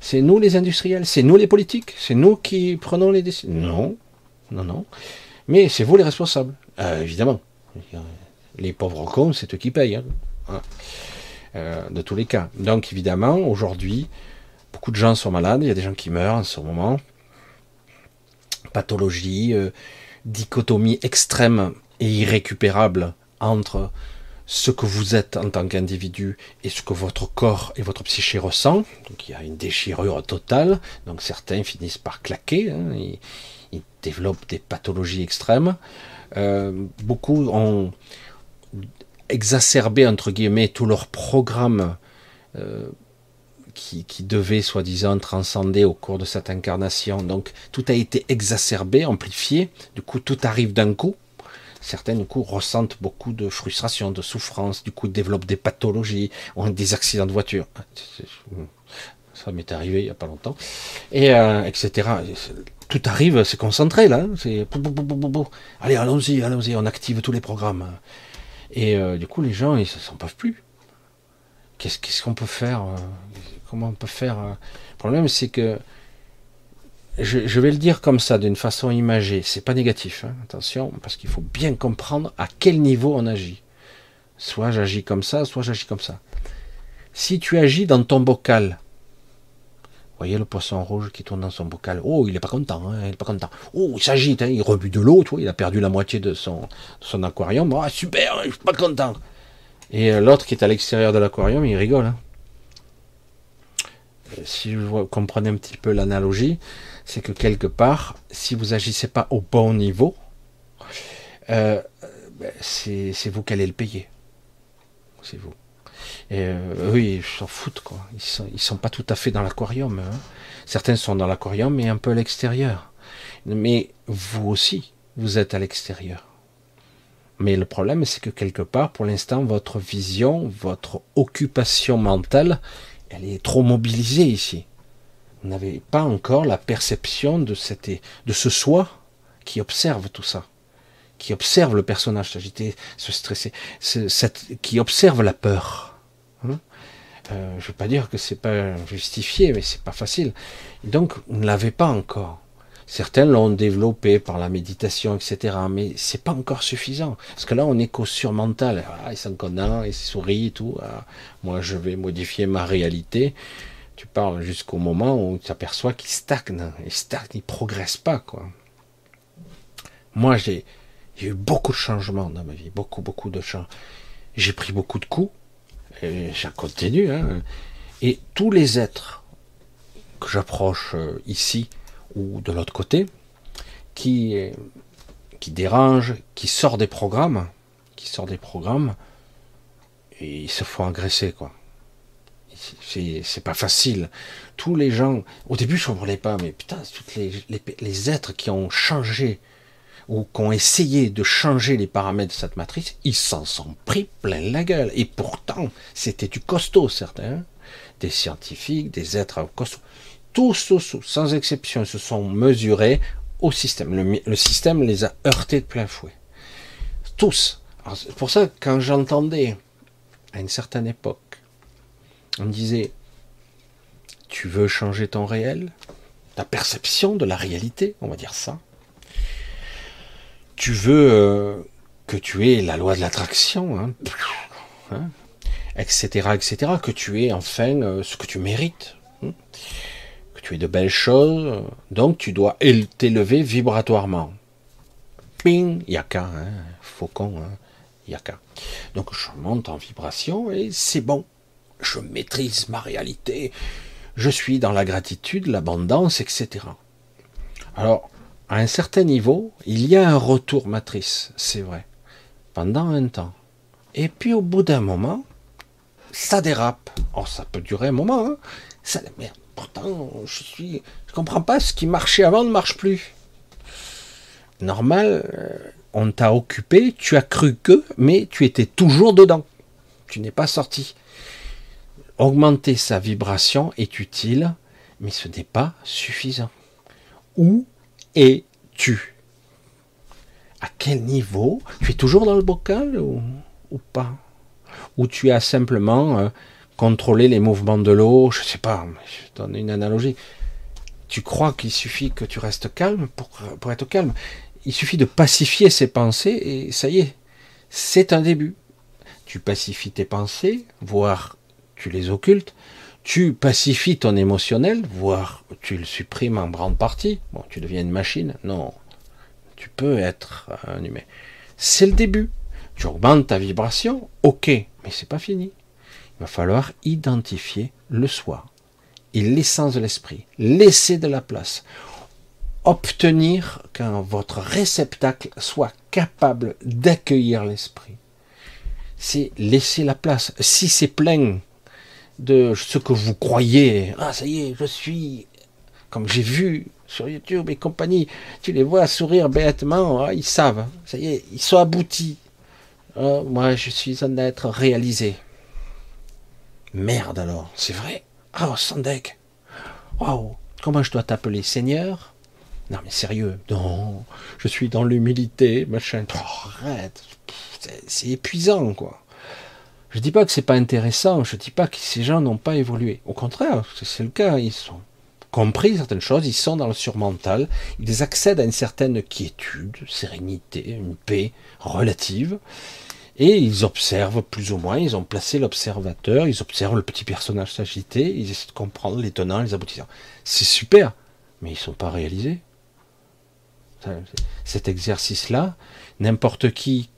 C'est nous les industriels, c'est nous les politiques, c'est nous qui prenons les décisions. Non, non, non. Mais c'est vous les responsables. Euh, évidemment. Les pauvres cons, c'est eux qui payent. Hein. Euh, de tous les cas. Donc évidemment, aujourd'hui, beaucoup de gens sont malades, il y a des gens qui meurent en ce moment. Pathologie, euh, dichotomie extrême et irrécupérable entre ce que vous êtes en tant qu'individu et ce que votre corps et votre psyché ressent. Donc il y a une déchirure totale. Donc certains finissent par claquer. Hein, ils, développent des pathologies extrêmes. Euh, beaucoup ont exacerbé, entre guillemets, tout leur programme euh, qui, qui, devait, soi-disant, transcender au cours de cette incarnation. Donc, tout a été exacerbé, amplifié. Du coup, tout arrive d'un coup. Certains, du coup, ressentent beaucoup de frustration, de souffrance. Du coup, développent des pathologies, ont des accidents de voiture. Ça m'est arrivé il n'y a pas longtemps. Et, euh, etc. Tout arrive, c'est concentré, là. Hein. C'est... Allez, allons-y, allons-y, on active tous les programmes. Et euh, du coup, les gens, ils s'en peuvent plus. Qu'est-ce qu'on peut faire euh, Comment on peut faire euh? Le problème, c'est que je, vais le dire comme ça, d'une façon imagée. C'est pas négatif, hein, attention, parce qu'il faut bien comprendre à quel niveau on agit. Soit j'agis comme ça, soit j'agis comme ça. Si tu agis dans ton bocal, voyez le poisson rouge qui tourne dans son bocal. Oh, il est pas content, hein, il est pas content. Oh, il s'agite, hein, il rebut de l'eau, il a perdu la moitié de son, aquarium. Oh, super, je suis pas content. Et euh, l'autre qui est à l'extérieur de l'aquarium, il rigole. Hein. Euh, si vous comprenez un petit peu l'analogie, c'est que quelque part, si vous agissez pas au bon niveau, euh, ben, c'est vous qui allez le payer. C'est vous. Et euh, eux, ils s'en foutent, quoi. Ils sont, pas tout à fait dans l'aquarium. Hein. Certains sont dans l'aquarium, mais un peu à l'extérieur. Mais vous aussi, vous êtes à l'extérieur. Mais le problème, c'est que quelque part, pour l'instant, votre vision, votre occupation mentale, elle est trop mobilisée ici. Vous n'avez pas encore la perception de, cette, de ce soi qui observe tout ça, qui observe le personnage s'agiter, se stresser, qui observe la peur. Euh, je ne veux pas dire que c'est pas justifié, mais c'est pas facile. donc, vous ne l'avez pas encore. Certains l'ont développé par la méditation, etc. Mais c'est pas encore suffisant. Parce que là, on est qu'au surmental. Ah, il s'en connaît, il sourit et tout. Ah, moi, je vais modifier ma réalité. Tu parles jusqu'au moment où tu aperçois qu'il stagne. Il stagne, il progresse pas, quoi. Moi, j'ai eu beaucoup de changements dans ma vie. Beaucoup, beaucoup de changements. J'ai pris beaucoup de coups. Et continue. Hein. Et tous les êtres que j'approche euh, ici, ou de l'autre côté, qui, qui dérange, qui sort des programmes, qui sort des programmes, et ils se font agresser, quoi. C'est pas facile. Tous les gens, au début je ne comprenais pas, mais putain, tous les, les, êtres qui ont changé ou qui ont essayé de changer les paramètres de cette matrice, ils s'en sont pris plein la gueule. Et pourtant, c'était du costaud, certains. Hein. des scientifiques, des êtres costauds tous, tous, sans exception, se sont mesurés au système. Le, système les a heurtés de plein fouet. Tous. C'est pour ça que quand j'entendais, à une certaine époque, on me disait, tu veux changer ton réel, ta perception de la réalité, on va dire ça. Tu veux euh, que tu aies la loi de l'attraction, hein, hein, etc., etc., que tu aies enfin euh, ce que tu mérites. Hein tu es de belles choses, donc tu dois t'élever vibratoirement. Ping, yaka, faucon, yaka. Donc je monte en vibration et c'est bon. Je maîtrise ma réalité. Je suis dans la gratitude, l'abondance, etc. Alors, à un certain niveau, il y a un retour matrice, c'est vrai, pendant un temps. Et puis au bout d'un moment, ça dérape. Oh, ça peut durer un moment, hein. ça, merde, pourtant, je suis, je comprends pas, ce qui marchait avant ne marche plus. Normal, euh, on t'a occupé, tu as cru que, mais tu étais toujours dedans. Tu n'es pas sorti. Augmenter sa vibration est utile, mais ce n'est pas suffisant. Où es-tu? À quel niveau? Tu es toujours dans le bocal ou, pas? Ou tu as simplement euh, contrôler les mouvements de l'eau, je sais pas, je donne une analogie. Tu crois qu'il suffit que tu restes calme pour, pour être calme? Il suffit de pacifier ses pensées et ça y est, c'est un début. Tu pacifies tes pensées, voire tu les occultes. Tu pacifies ton émotionnel, voire tu le supprimes en grande partie. Bon, tu deviens une machine. Non, tu peux être un humain. C'est le début. Tu augmentes ta vibration, ok, mais c'est pas fini. Il va falloir identifier le soi et l'essence de l'esprit. Laisser de la place. Obtenir qu'un votre réceptacle soit capable d'accueillir l'esprit. C'est laisser la place. Si c'est plein de ce que vous croyez, ah ça y est, je suis, comme j'ai vu sur YouTube et compagnie, tu les vois sourire bêtement, ah, ils savent, ça y est, ils sont aboutis. Ah, moi, je suis un être réalisé. Merde alors, c'est vrai? Ah, oh, Sandek Waouh Comment je dois t'appeler? Seigneur? Non mais sérieux, non, je suis dans l'humilité, machin. Oh, arrête, c'est épuisant quoi. Je dis pas que c'est pas intéressant, je dis pas que ces gens n'ont pas évolué. Au contraire, c'est le cas, ils sont compris certaines choses, ils sont dans le surmental, ils accèdent à une certaine quiétude, sérénité, une paix relative, et ils observent plus ou moins, ils ont placé l'observateur, ils observent le petit personnage s'agiter, ils essaient de comprendre les tenants, les aboutissants. C'est super, mais ils ne sont pas réalisés. Cet exercice-là, n'importe qui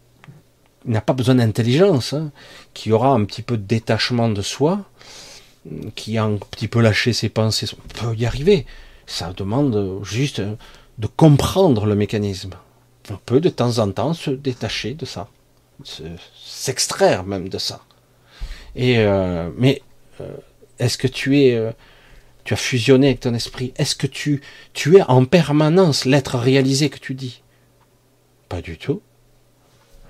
n'a pas besoin d'intelligence, hein, qui aura un petit peu de détachement de soi, qui a un petit peu lâché ses pensées, peut y arriver. Ça demande juste de comprendre le mécanisme. On peut de temps en temps se détacher de ça s'extraire même de ça. Et mais est-ce que tu es tu as fusionné avec ton esprit? Est-ce que tu, tu es en permanence l'être réalisé que tu dis? Pas du tout.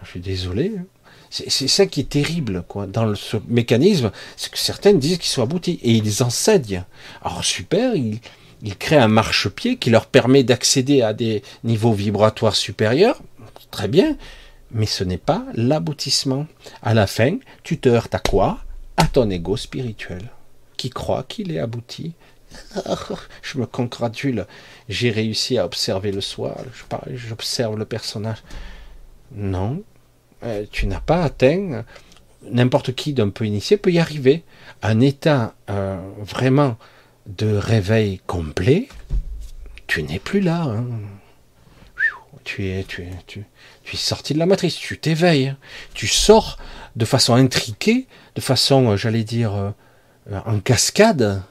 Je suis désolé. Hein. C'est ça qui est terrible quoi, dans ce mécanisme, c'est que certains disent qu'ils sont aboutis et ils enseignent. Alors super, ils, ils créent un marchepied qui leur permet d'accéder à des niveaux vibratoires supérieurs. Très bien, mais ce n'est pas l'aboutissement. À la fin, tu te heurtes à quoi? À ton ego spirituel, qui croit qu'il est abouti je me congratule, j'ai réussi à observer le soi, j'observe le personnage. Non, tu n'as pas atteint, n'importe qui d'un peu initié peut y arriver. Un état euh, vraiment de réveil complet, tu n'es plus là. Hein. Tu, es, tu, es, tu, es sorti de la matrice, tu t'éveilles, tu sors de façon intriquée, de façon, euh, j'allais dire, en cascade,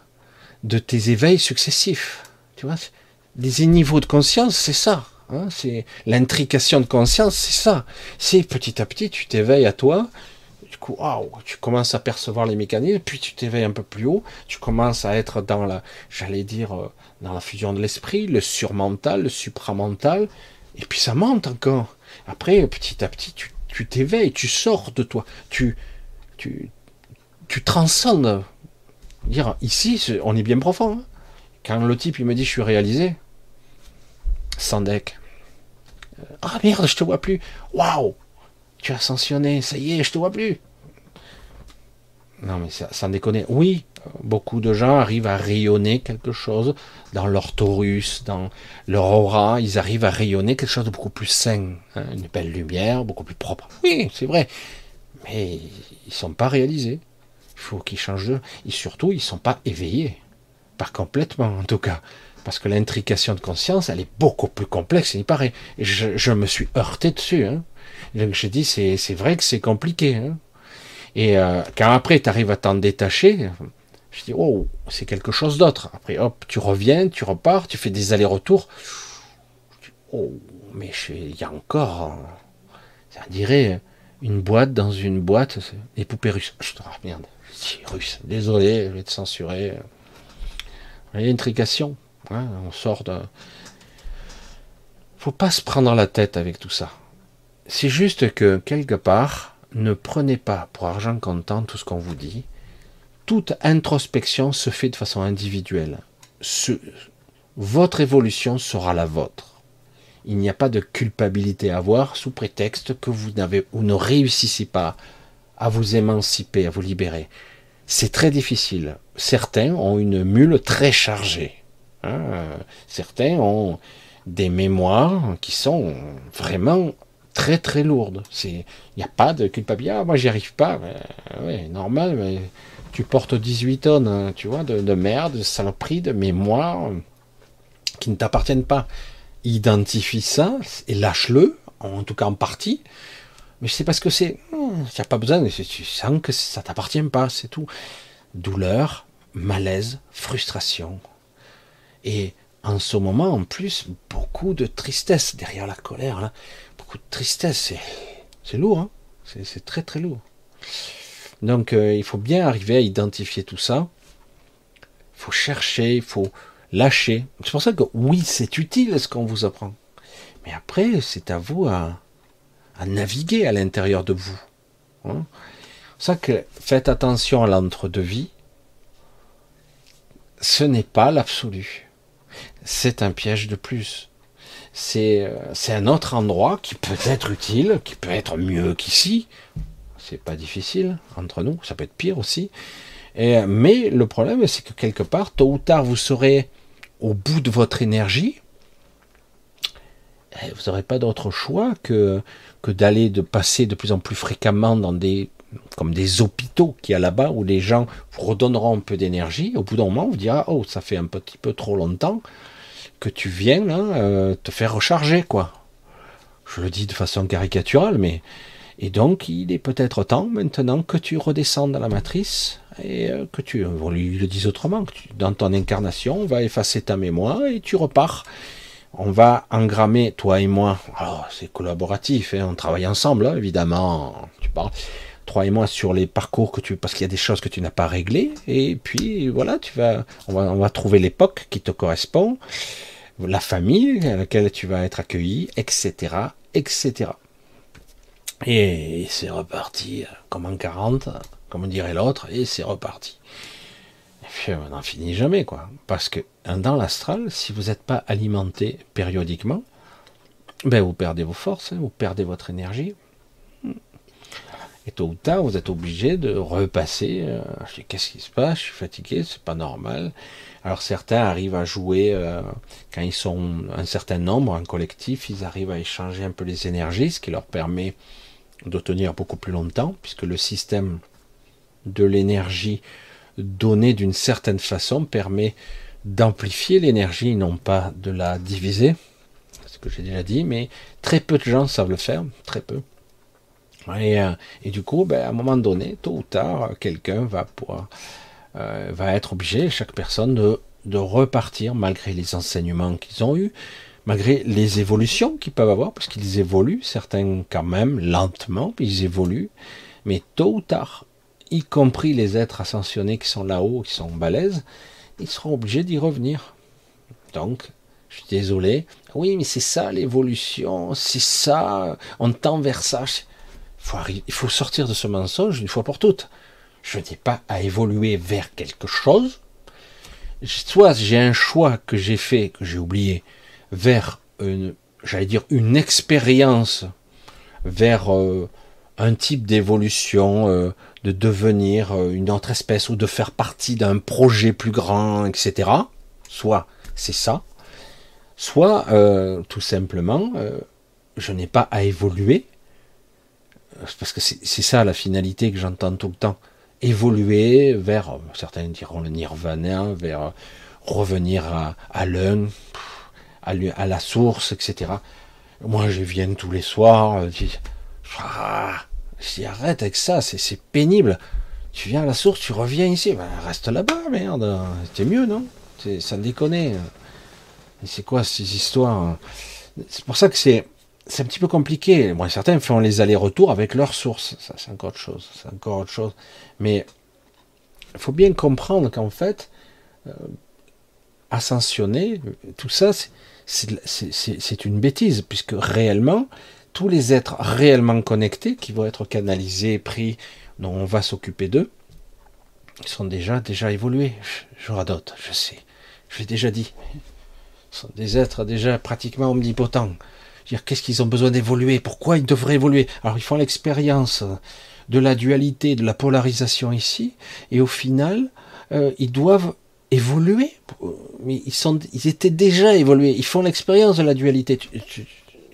de tes éveils successifs. Tu vois, les niveaux de conscience, c'est ça. Hein, c'est l'intrication de conscience, c'est ça. C'est petit à petit, tu t'éveilles à toi. Du coup, tu commences à percevoir les mécanismes, puis tu t'éveilles un peu plus haut. Tu commences à être dans la, j'allais dire, euh, dans la fusion de l'esprit, le surmental, le supramental, et puis ça monte encore. Après, petit à petit, tu t'éveilles, tu, sors de toi, tu, tu, tu transcendes Dire, ici, on est bien profond. Hein. Quand le type il me dit je suis réalisé, sans deck. Euh, ah merde, je te vois plus. Waouh, tu as ascensionné, ça y est, je te vois plus. Non mais ça, sans déconner. Oui, beaucoup de gens arrivent à rayonner quelque chose dans leur taurus, dans leur aura. Ils arrivent à rayonner quelque chose de beaucoup plus sain, hein, une belle lumière, beaucoup plus propre. Oui, c'est vrai. Mais ils sont pas réalisés. Il faut qu'ils changent de... Et surtout, ils ne sont pas éveillés. Pas complètement, en tout cas. Parce que l'intrication de conscience, elle est beaucoup plus complexe, il paraît. Je, me suis heurté dessus. Hein. Donc j'ai dit, c'est, vrai que c'est compliqué. Hein. Et euh, quand après, tu arrives à t'en détacher, je dis, oh, c'est quelque chose d'autre. Après, hop, tu reviens, tu repars, tu fais des allers-retours. Oh, mais il y a encore, ça dirait, une boîte dans une boîte, des poupées russes. Je te merde russe. Désolé, je vais te censurer. Il Hein, on sort de. Faut pas se prendre la tête avec tout ça. C'est juste que quelque part, ne prenez pas pour argent comptant tout ce qu'on vous dit. Toute introspection se fait de façon individuelle. votre évolution sera la vôtre. Il n'y a pas de culpabilité à avoir sous prétexte que vous n'avez ou ne réussissez pas à vous émanciper, à vous libérer. C'est très difficile. Certains ont une mule très chargée. Hein. Certains ont des mémoires qui sont vraiment très très lourdes. Il n'y a pas de culpabilité. Ah, moi, j'y arrive pas. ouais, normal, tu portes 18 tonnes, hein, tu vois, de, de merde, de saloperie, de mémoire qui ne t'appartiennent pas. Identifie ça et lâche-le, en tout cas en partie, mais je sais pas ce que c'est. N'y a pas besoin, tu sens que ça t'appartient pas, c'est tout. Douleur, malaise, frustration. Et en ce moment, en plus, beaucoup de tristesse derrière la colère. Là. Beaucoup de tristesse. C'est lourd, hein c'est très très lourd. Donc euh, il faut bien arriver à identifier tout ça. Il faut chercher, il faut lâcher. C'est pour ça que oui, c'est utile ce qu'on vous apprend. Mais après, c'est à vous à, naviguer à l'intérieur de vous. Hein. Ça que faites attention à l'entre-deux-vie. Ce n'est pas l'absolu. C'est un piège de plus. C'est, euh, c'est un autre endroit qui peut être utile, qui peut être mieux qu'ici. C'est pas difficile entre nous, ça peut être pire aussi. Et, mais le problème, c'est que quelque part, tôt ou tard, vous serez au bout de votre énergie. Vous n'aurez pas d'autre choix que que d'aller de passer de plus en plus fréquemment dans des comme des hôpitaux qui y a là-bas où les gens vous redonneront un peu d'énergie. Au bout d'un moment, vous dira oh ça fait un petit peu trop longtemps que tu viens euh, te faire recharger quoi. Je le dis de façon caricaturale, mais et donc il est peut-être temps maintenant que tu redescendes dans la matrice et euh, que tu, on lui le dise autrement, que dans ton incarnation, on va effacer ta mémoire et tu repars on va engrammer, toi et moi, alors c'est collaboratif, hein, on travaille ensemble, hein, évidemment, tu parles, toi et moi, sur les parcours que tu, parce qu'il y a des choses que tu n'as pas réglées, et puis voilà, tu vas, on va, trouver l'époque qui te correspond, la famille à laquelle tu vas être accueilli, etc., etc. Et c'est reparti, comme en 40, comme dirait l'autre, et c'est reparti. Et puis on n'en finit jamais, quoi. Parce que dans l'astral, si vous n'êtes pas alimenté périodiquement, ben vous perdez vos forces, hein, vous perdez votre énergie. Et tôt ou tard, vous êtes obligé de repasser. Euh, qu'est-ce qui se passe? Je suis fatigué, c'est pas normal. Alors certains arrivent à jouer, euh, quand ils sont un certain nombre, un collectif, ils arrivent à échanger un peu les énergies, ce qui leur permet de tenir beaucoup plus longtemps, puisque le système de l'énergie donnée d'une certaine façon permet d'amplifier l'énergie, non pas de la diviser, ce que j'ai déjà dit, mais très peu de gens savent le faire, très peu. Et, euh, du coup, ben, à un moment donné, tôt ou tard, quelqu'un va pouvoir, euh, va être obligé, chaque personne, de, de repartir malgré les enseignements qu'ils ont eus, malgré les évolutions qu'ils peuvent avoir, parce qu'ils évoluent, certains quand même lentement, puis ils évoluent, mais tôt ou tard, y compris les êtres ascensionnés qui sont là-haut, qui sont balèzes, ils seront obligés d'y revenir. Donc, je suis désolé. Oui, mais c'est ça l'évolution, c'est ça, on tend vers ça. Il faut, sortir de ce mensonge une fois pour toutes. Je n'ai pas à évoluer vers quelque chose. Soit j'ai un choix que j'ai fait, que j'ai oublié, vers une, j'allais dire, une expérience, vers euh, un type d'évolution, euh, de devenir euh, une autre espèce ou de faire partie d'un projet plus grand, etc. Soit c'est ça, soit tout simplement je n'ai pas à évoluer, parce que c'est ça la finalité que j'entends tout le temps, évoluer vers, certains diront le nirvana, vers revenir à, l'un, à, la source, etc. Moi, je viens tous les soirs, je dis, ah, arrête avec ça, c'est pénible. Tu viens à la source, tu reviens ici, ben, reste là-bas, merde. C'est mieux, non? Ça déconne. C'est quoi ces histoires? C'est pour ça que c'est c'est un petit peu compliqué. Bon, certains font les allers-retours avec leur source. Ça, c'est encore autre chose. C'est encore autre chose. Mais il faut bien comprendre qu'en fait, euh, ascensionner, tout ça, c'est une bêtise, puisque réellement, tous les êtres réellement connectés, qui vont être canalisés, pris, dont on va s'occuper d'eux, ils sont déjà, déjà évolués. Je, radote, je sais. Je l'ai déjà dit. Ce sont des êtres déjà pratiquement omnipotents. Qu'est-ce qu'ils ont besoin d'évoluer, pourquoi ils devraient évoluer. Alors ils font l'expérience de la dualité, de la polarisation ici, et au final, euh, ils doivent évoluer. Mais ils, étaient déjà évolués. Ils font l'expérience de la dualité.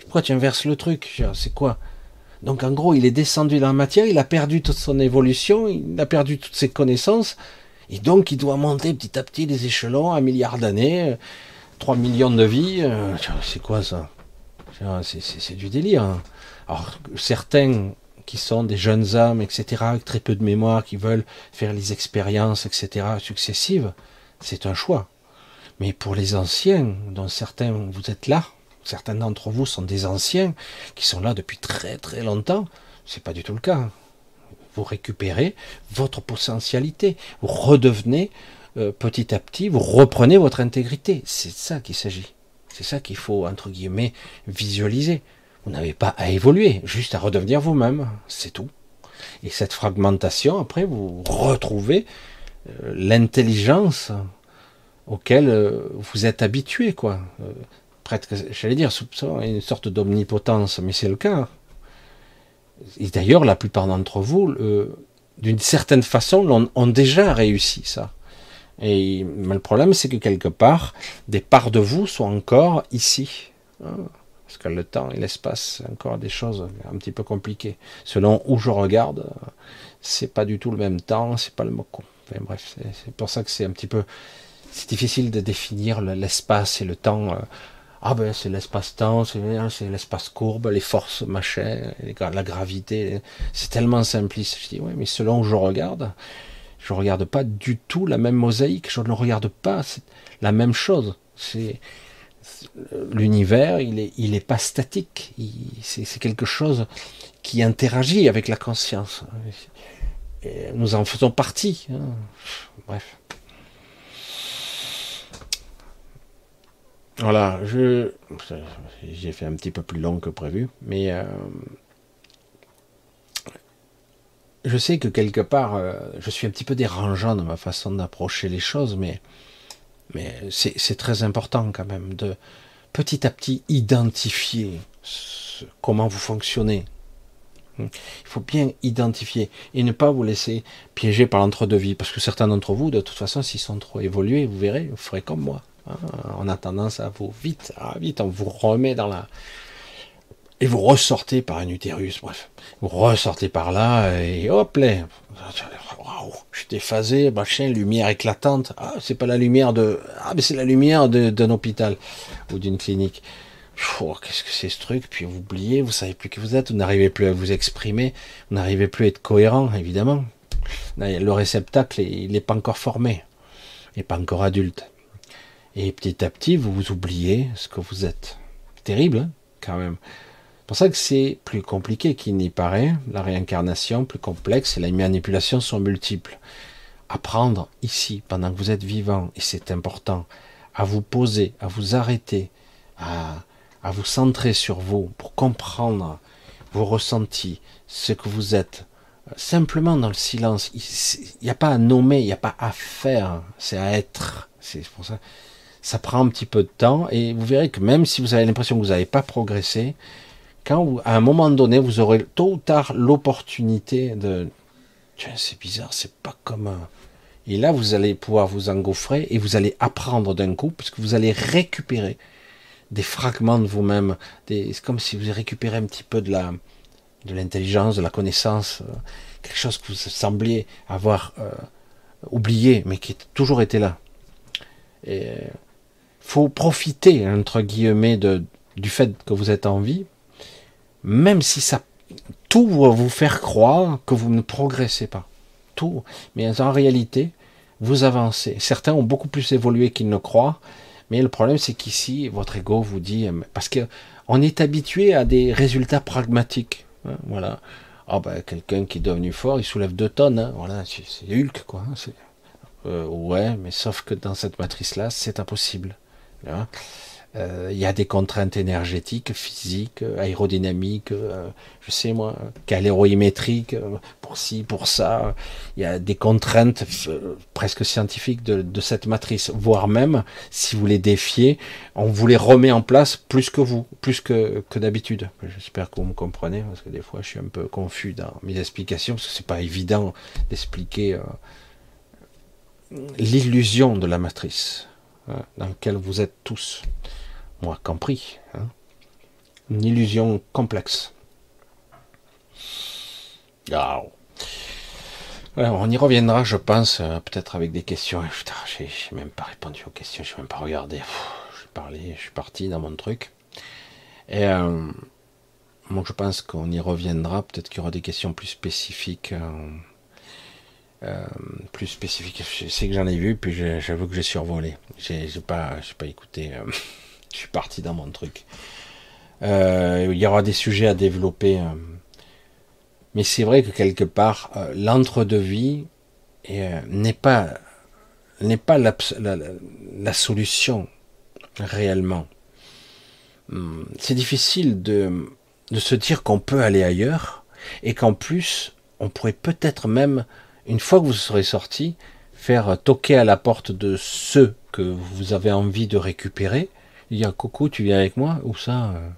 pourquoi tu inverses le truc C'est quoi? Donc en gros, il est descendu dans la matière, il a perdu toute son évolution, il a perdu toutes ses connaissances, et donc il doit monter petit à petit les échelons, un milliard d'années, 3 millions de vies. Euh, c'est quoi ça? C'est du délire. Hein. Alors, certains qui sont des jeunes âmes, etc., avec très peu de mémoire, qui veulent faire les expériences, etc., successives, c'est un choix. Mais pour les anciens, dont certains, vous êtes là, certains d'entre vous sont des anciens, qui sont là depuis très très longtemps, c'est pas du tout le cas. Vous récupérez votre potentialité, vous redevenez euh, petit à petit, vous reprenez votre intégrité. C'est ça qu'il s'agit. C'est ça qu'il faut, entre guillemets, visualiser. Vous n'avez pas à évoluer, juste à redevenir vous-même, c'est tout. Et cette fragmentation, après, vous retrouvez euh, l'intelligence auquel euh, vous êtes habitué, quoi. Euh, j'allais dire, une sorte d'omnipotence, mais c'est le cas. Et d'ailleurs, la plupart d'entre vous, d'une certaine façon, ont déjà réussi ça. Et mais le problème, c'est que quelque part, des parts de vous sont encore ici. Hein. Parce que le temps et l'espace, encore des choses un petit peu compliquées. Selon où je regarde, c'est pas du tout le même temps, c'est pas le mot Enfin, bref, c'est pour ça que c'est un petit peu, c'est difficile de définir l'espace et le temps. Ah ben c'est l'espace-temps, c'est l'espace courbe, les forces machin, la gravité. C'est tellement simpliste. Je dis ouais, mais selon où je regarde, je ne regarde pas du tout la même mosaïque, je ne regarde pas la même chose. C'est l'univers, il est, il est pas statique. C'est quelque chose qui interagit avec la conscience. Nous en faisons partie. Hein. Bref. Voilà, je j'ai fait un petit peu plus long que prévu, mais euh, je sais que quelque part, euh, je suis un petit peu dérangeant dans ma façon d'approcher les choses, mais, c'est très important quand même de petit à petit identifier comment vous fonctionnez. Il faut bien identifier et ne pas vous laisser piéger par l'entre-deux-vie, parce que certains d'entre vous, de toute façon, s'ils sont trop évolués, vous verrez, vous ferez comme moi. Hein. On a tendance à vous vite, à vite, on vous remet dans la, et vous ressortez par un utérus, bref, vous ressortez par là, et hop là, waouh, je suis déphasé, machin, lumière éclatante, ah, c'est pas la lumière de, ah, mais c'est la lumière d'un hôpital, ou d'une clinique. Qu'est-ce que c'est ce truc? Puis vous oubliez, vous savez plus qui vous êtes, vous n'arrivez plus à vous exprimer, vous n'arrivez plus à être cohérent, évidemment. Le réceptacle, il n'est pas encore formé, il n'est pas encore adulte. Et petit à petit, vous vous oubliez ce que vous êtes. Terrible, hein, quand même. Pour ça que c'est plus compliqué qu'il n'y paraît, la réincarnation plus complexe et les manipulations sont multiples. Apprendre ici, pendant que vous êtes vivant, et c'est important, à vous poser, à vous arrêter, à, à vous centrer sur vous pour comprendre vos ressentis, ce que vous êtes, simplement dans le silence. Il n'y a pas à nommer, il n'y a pas à faire, c'est à être. C'est pour ça. Ça prend un petit peu de temps et vous verrez que même si vous avez l'impression que vous n'avez pas progressé, quand à un moment donné, vous aurez tôt ou tard l'opportunité de, tiens, c'est bizarre, c'est pas comme un... Et là, vous allez pouvoir vous engouffrer et vous allez apprendre d'un coup, parce que vous allez récupérer des fragments de vous-même. C'est comme si vous récupérez un petit peu de la, de l'intelligence, de la connaissance, euh, quelque chose que vous sembliez avoir euh, oublié, mais qui a toujours été là. Et faut profiter entre guillemets du fait que vous êtes en vie même si ça tout va vous faire croire que vous ne progressez pas. Tout. Mais en réalité, vous avancez. Certains ont beaucoup plus évolué qu'ils ne croient. Mais le problème, c'est qu'ici, votre ego vous dit, parce que on est habitué à des résultats pragmatiques. Hein, voilà. Ah ben, quelqu'un qui est devenu fort, il soulève deux tonnes. Hein, voilà, c'est Hulk, quoi. Hein, euh, ouais, mais sauf que dans cette matrice-là, c'est impossible. Euh, il y a des contraintes énergétiques, physiques, euh, aérodynamiques, euh, je sais moi, calorimétriques, pour ci, pour ça. Il y a des contraintes presque scientifiques de, cette matrice, voire même, si vous les défiez, on vous les remet en place plus que vous, plus que, que d'habitude. J'espère que vous me comprenez, parce que des fois je suis un peu confus dans mes explications, parce que c'est pas évident d'expliquer l'illusion de la matrice hein, dans laquelle vous êtes tous moi compris. Hein. Une illusion complexe. on y reviendra, je pense, euh, peut-être avec des questions. Je j'ai même pas répondu aux questions, je n'ai même pas regardé. Je parlé, je suis parti dans mon truc. Et euh, je pense qu'on y reviendra. Peut-être qu'il y aura des questions plus spécifiques. Euh, plus spécifiques. Je sais que j'en ai vu, puis j'avoue que j'ai survolé. J'ai pas, pas écouté. Je suis parti dans mon truc. Euh, il y aura des sujets à développer. Euh. mais c'est vrai que quelque part, euh, l'entre-deux-vie n'est pas, n'est pas la, la, solution réellement. Hmm, c'est difficile de, de se dire qu'on peut aller ailleurs et qu'en plus, on pourrait peut-être même, une fois que vous serez sorti, faire toquer à la porte de ceux que vous avez envie de récupérer il y a Coco, tu viens avec moi? Ou ça euh,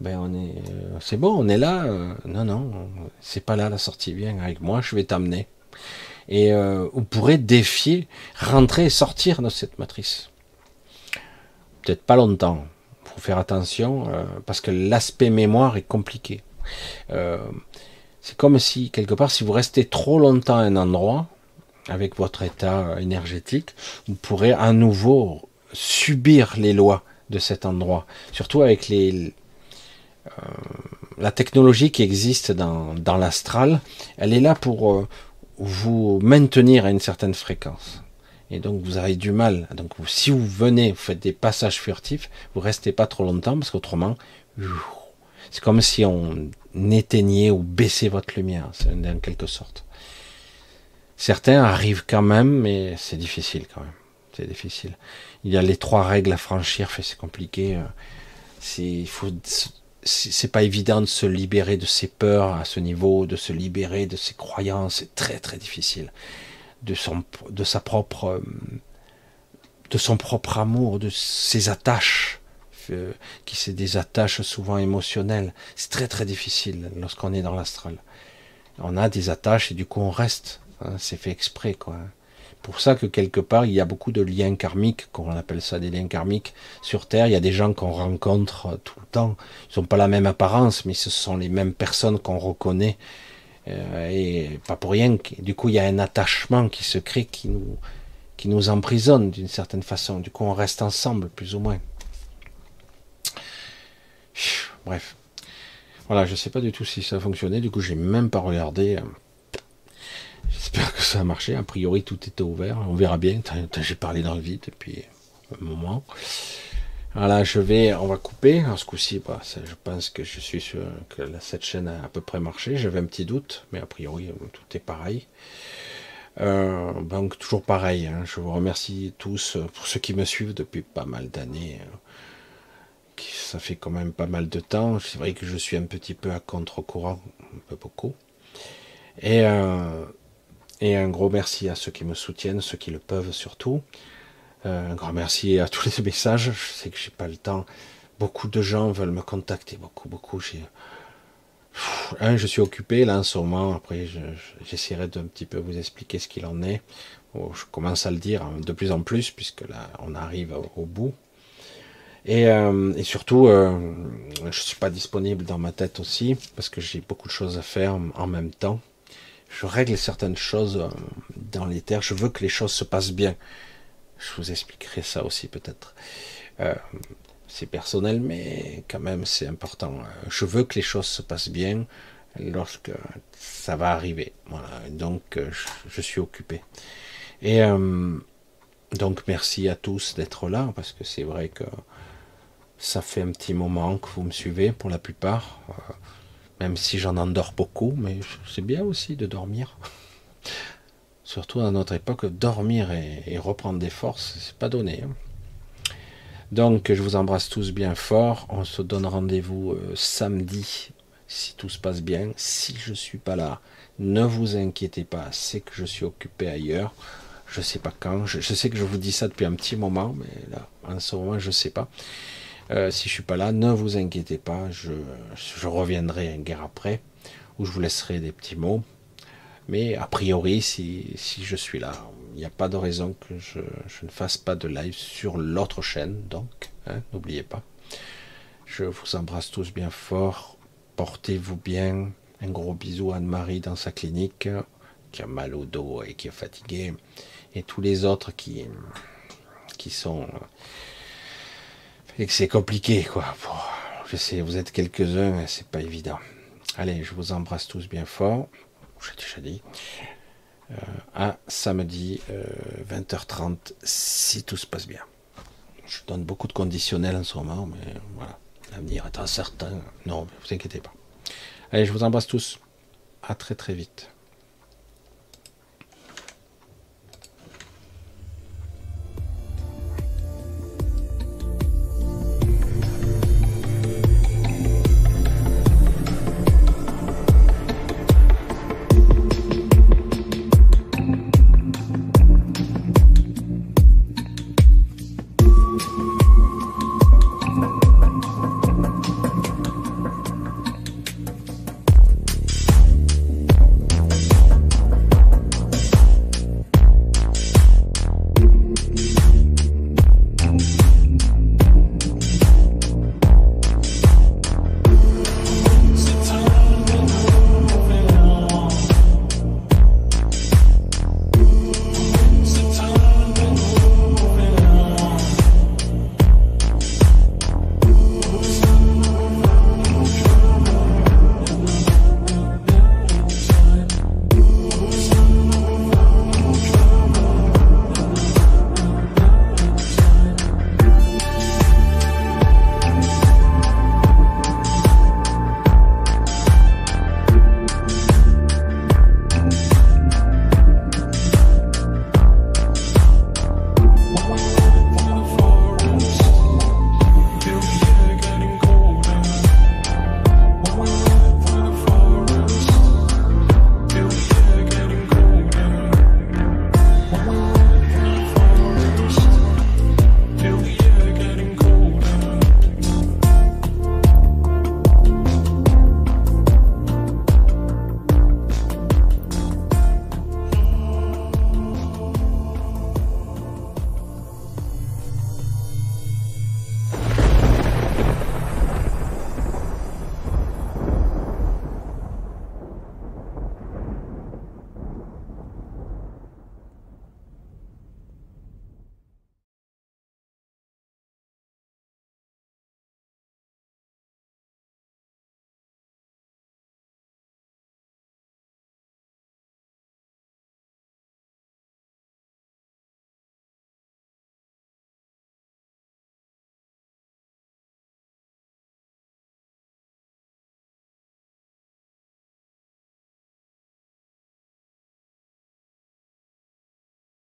Ben on est, euh, c'est bon, on est là. Euh, non, non, c'est pas là la sortie. Viens avec moi, je vais t'amener. Et vous pourrez défier, rentrer et sortir de cette matrice. Peut-être pas longtemps. Faut faire attention parce que l'aspect mémoire est compliqué. c'est comme si quelque part, si vous restez trop longtemps à un endroit, avec votre état énergétique, vous pourrez à nouveau subir les lois de cet endroit, surtout avec les, euh, la technologie qui existe dans, dans l'astral, elle est là pour euh, vous maintenir à une certaine fréquence. Et donc vous avez du mal. Donc si vous venez, vous faites des passages furtifs, vous restez pas trop longtemps parce qu'autrement, c'est comme si on n'éteignez ou baissez votre lumière, en quelque sorte. Certains arrivent quand même, mais c'est difficile quand même. C'est difficile. Il y a les trois règles à franchir, c'est compliqué. C'est, faut, c'est pas évident de se libérer de ses peurs à ce niveau, de se libérer de ses croyances. C'est très très difficile. De son, de sa propre, de son propre amour, de ses attaches euh, qui c'est des attaches souvent émotionnelles. C'est très très difficile lorsqu'on est dans l'astral. On a des attaches et du coup on reste. Hein, c'est fait exprès quoi. Pour ça que quelque part il y a beaucoup de liens karmiques, qu'on appelle ça des liens karmiques sur Terre. Il y a des gens qu'on rencontre tout le temps. Ils n'ont pas la même apparence, mais ce sont les mêmes personnes qu'on reconnaît. Euh, et pas pour rien. Du coup il y a un attachement qui se crée qui nous qui nous emprisonne d'une certaine façon. Du coup on reste ensemble plus ou moins. Bref. Voilà, je sais pas du tout si ça a fonctionné, du coup j'ai même pas regardé. J'espère que ça a marché. A priori tout était ouvert. On verra bien. J'ai parlé dans le vide depuis un moment. Voilà, je vais, on va couper. À ce coup-ci, bah, je pense que je suis sûr que cette chaîne a à peu près marché. J'avais un petit doute, mais a priori tout est pareil. Euh, donc toujours pareil. Hein. je vous remercie tous pour ceux qui me suivent depuis pas mal d'années ça fait quand même pas mal de temps. C'est vrai que je suis un petit peu à contre-courant, un peu beaucoup. Et, euh, et un gros merci à ceux qui me soutiennent, ceux qui le peuvent surtout. Euh, un grand merci à tous les messages. Je sais que j'ai pas le temps. Beaucoup de gens veulent me contacter, beaucoup, beaucoup. Un, je suis occupé là en ce moment. Après, j'essaierai d'un petit peu vous expliquer ce qu'il en est. je commence à le dire de plus en plus puisque là, on arrive au bout. Et, euh, surtout, euh, je suis pas disponible dans ma tête aussi parce que j'ai beaucoup de choses à faire en même temps. Je règle certaines choses euh, dans les terres. Je veux que les choses se passent bien. Je vous expliquerai ça aussi peut-être. Euh, c'est personnel, mais quand même c'est important. Je veux que les choses se passent bien lorsque ça va arriver. Voilà. Donc je, je suis occupé. Et euh, donc merci à tous d'être là parce que c'est vrai que ça fait un petit moment que vous me suivez pour la plupart, euh, même si j'en endors beaucoup, mais c'est bien aussi de dormir. Surtout à notre époque, dormir et, reprendre des forces, c'est pas donné. Hein. Donc je vous embrasse tous bien fort. On se donne rendez-vous euh, samedi si tout se passe bien. Si je suis pas là, ne vous inquiétez pas, c'est que je suis occupé ailleurs. Je sais pas quand. Je, sais que je vous dis ça depuis un petit moment, mais là, en ce moment, je sais pas. Euh, si je suis pas là, ne vous inquiétez pas, je, reviendrai un guerre après, où je vous laisserai des petits mots. Mais a priori, si, je suis là, il n'y a pas de raison que je, ne fasse pas de live sur l'autre chaîne, donc hein, n'oubliez pas. Je vous embrasse tous bien fort, portez-vous bien. Un gros bisou à Anne-Marie dans sa clinique, qui a mal au dos et qui est fatiguée, et tous les autres qui sont et que c'est compliqué, quoi. je sais, vous êtes quelques-uns, c'est pas évident. Allez, je vous embrasse tous bien fort. J'ai déjà dit. Euh, à samedi, 20h30, euh, si tout se passe bien. Je donne beaucoup de conditionnels en ce moment, mais voilà. L'avenir est incertain. Non, mais vous inquiétez pas. Allez, je vous embrasse tous. À très très vite.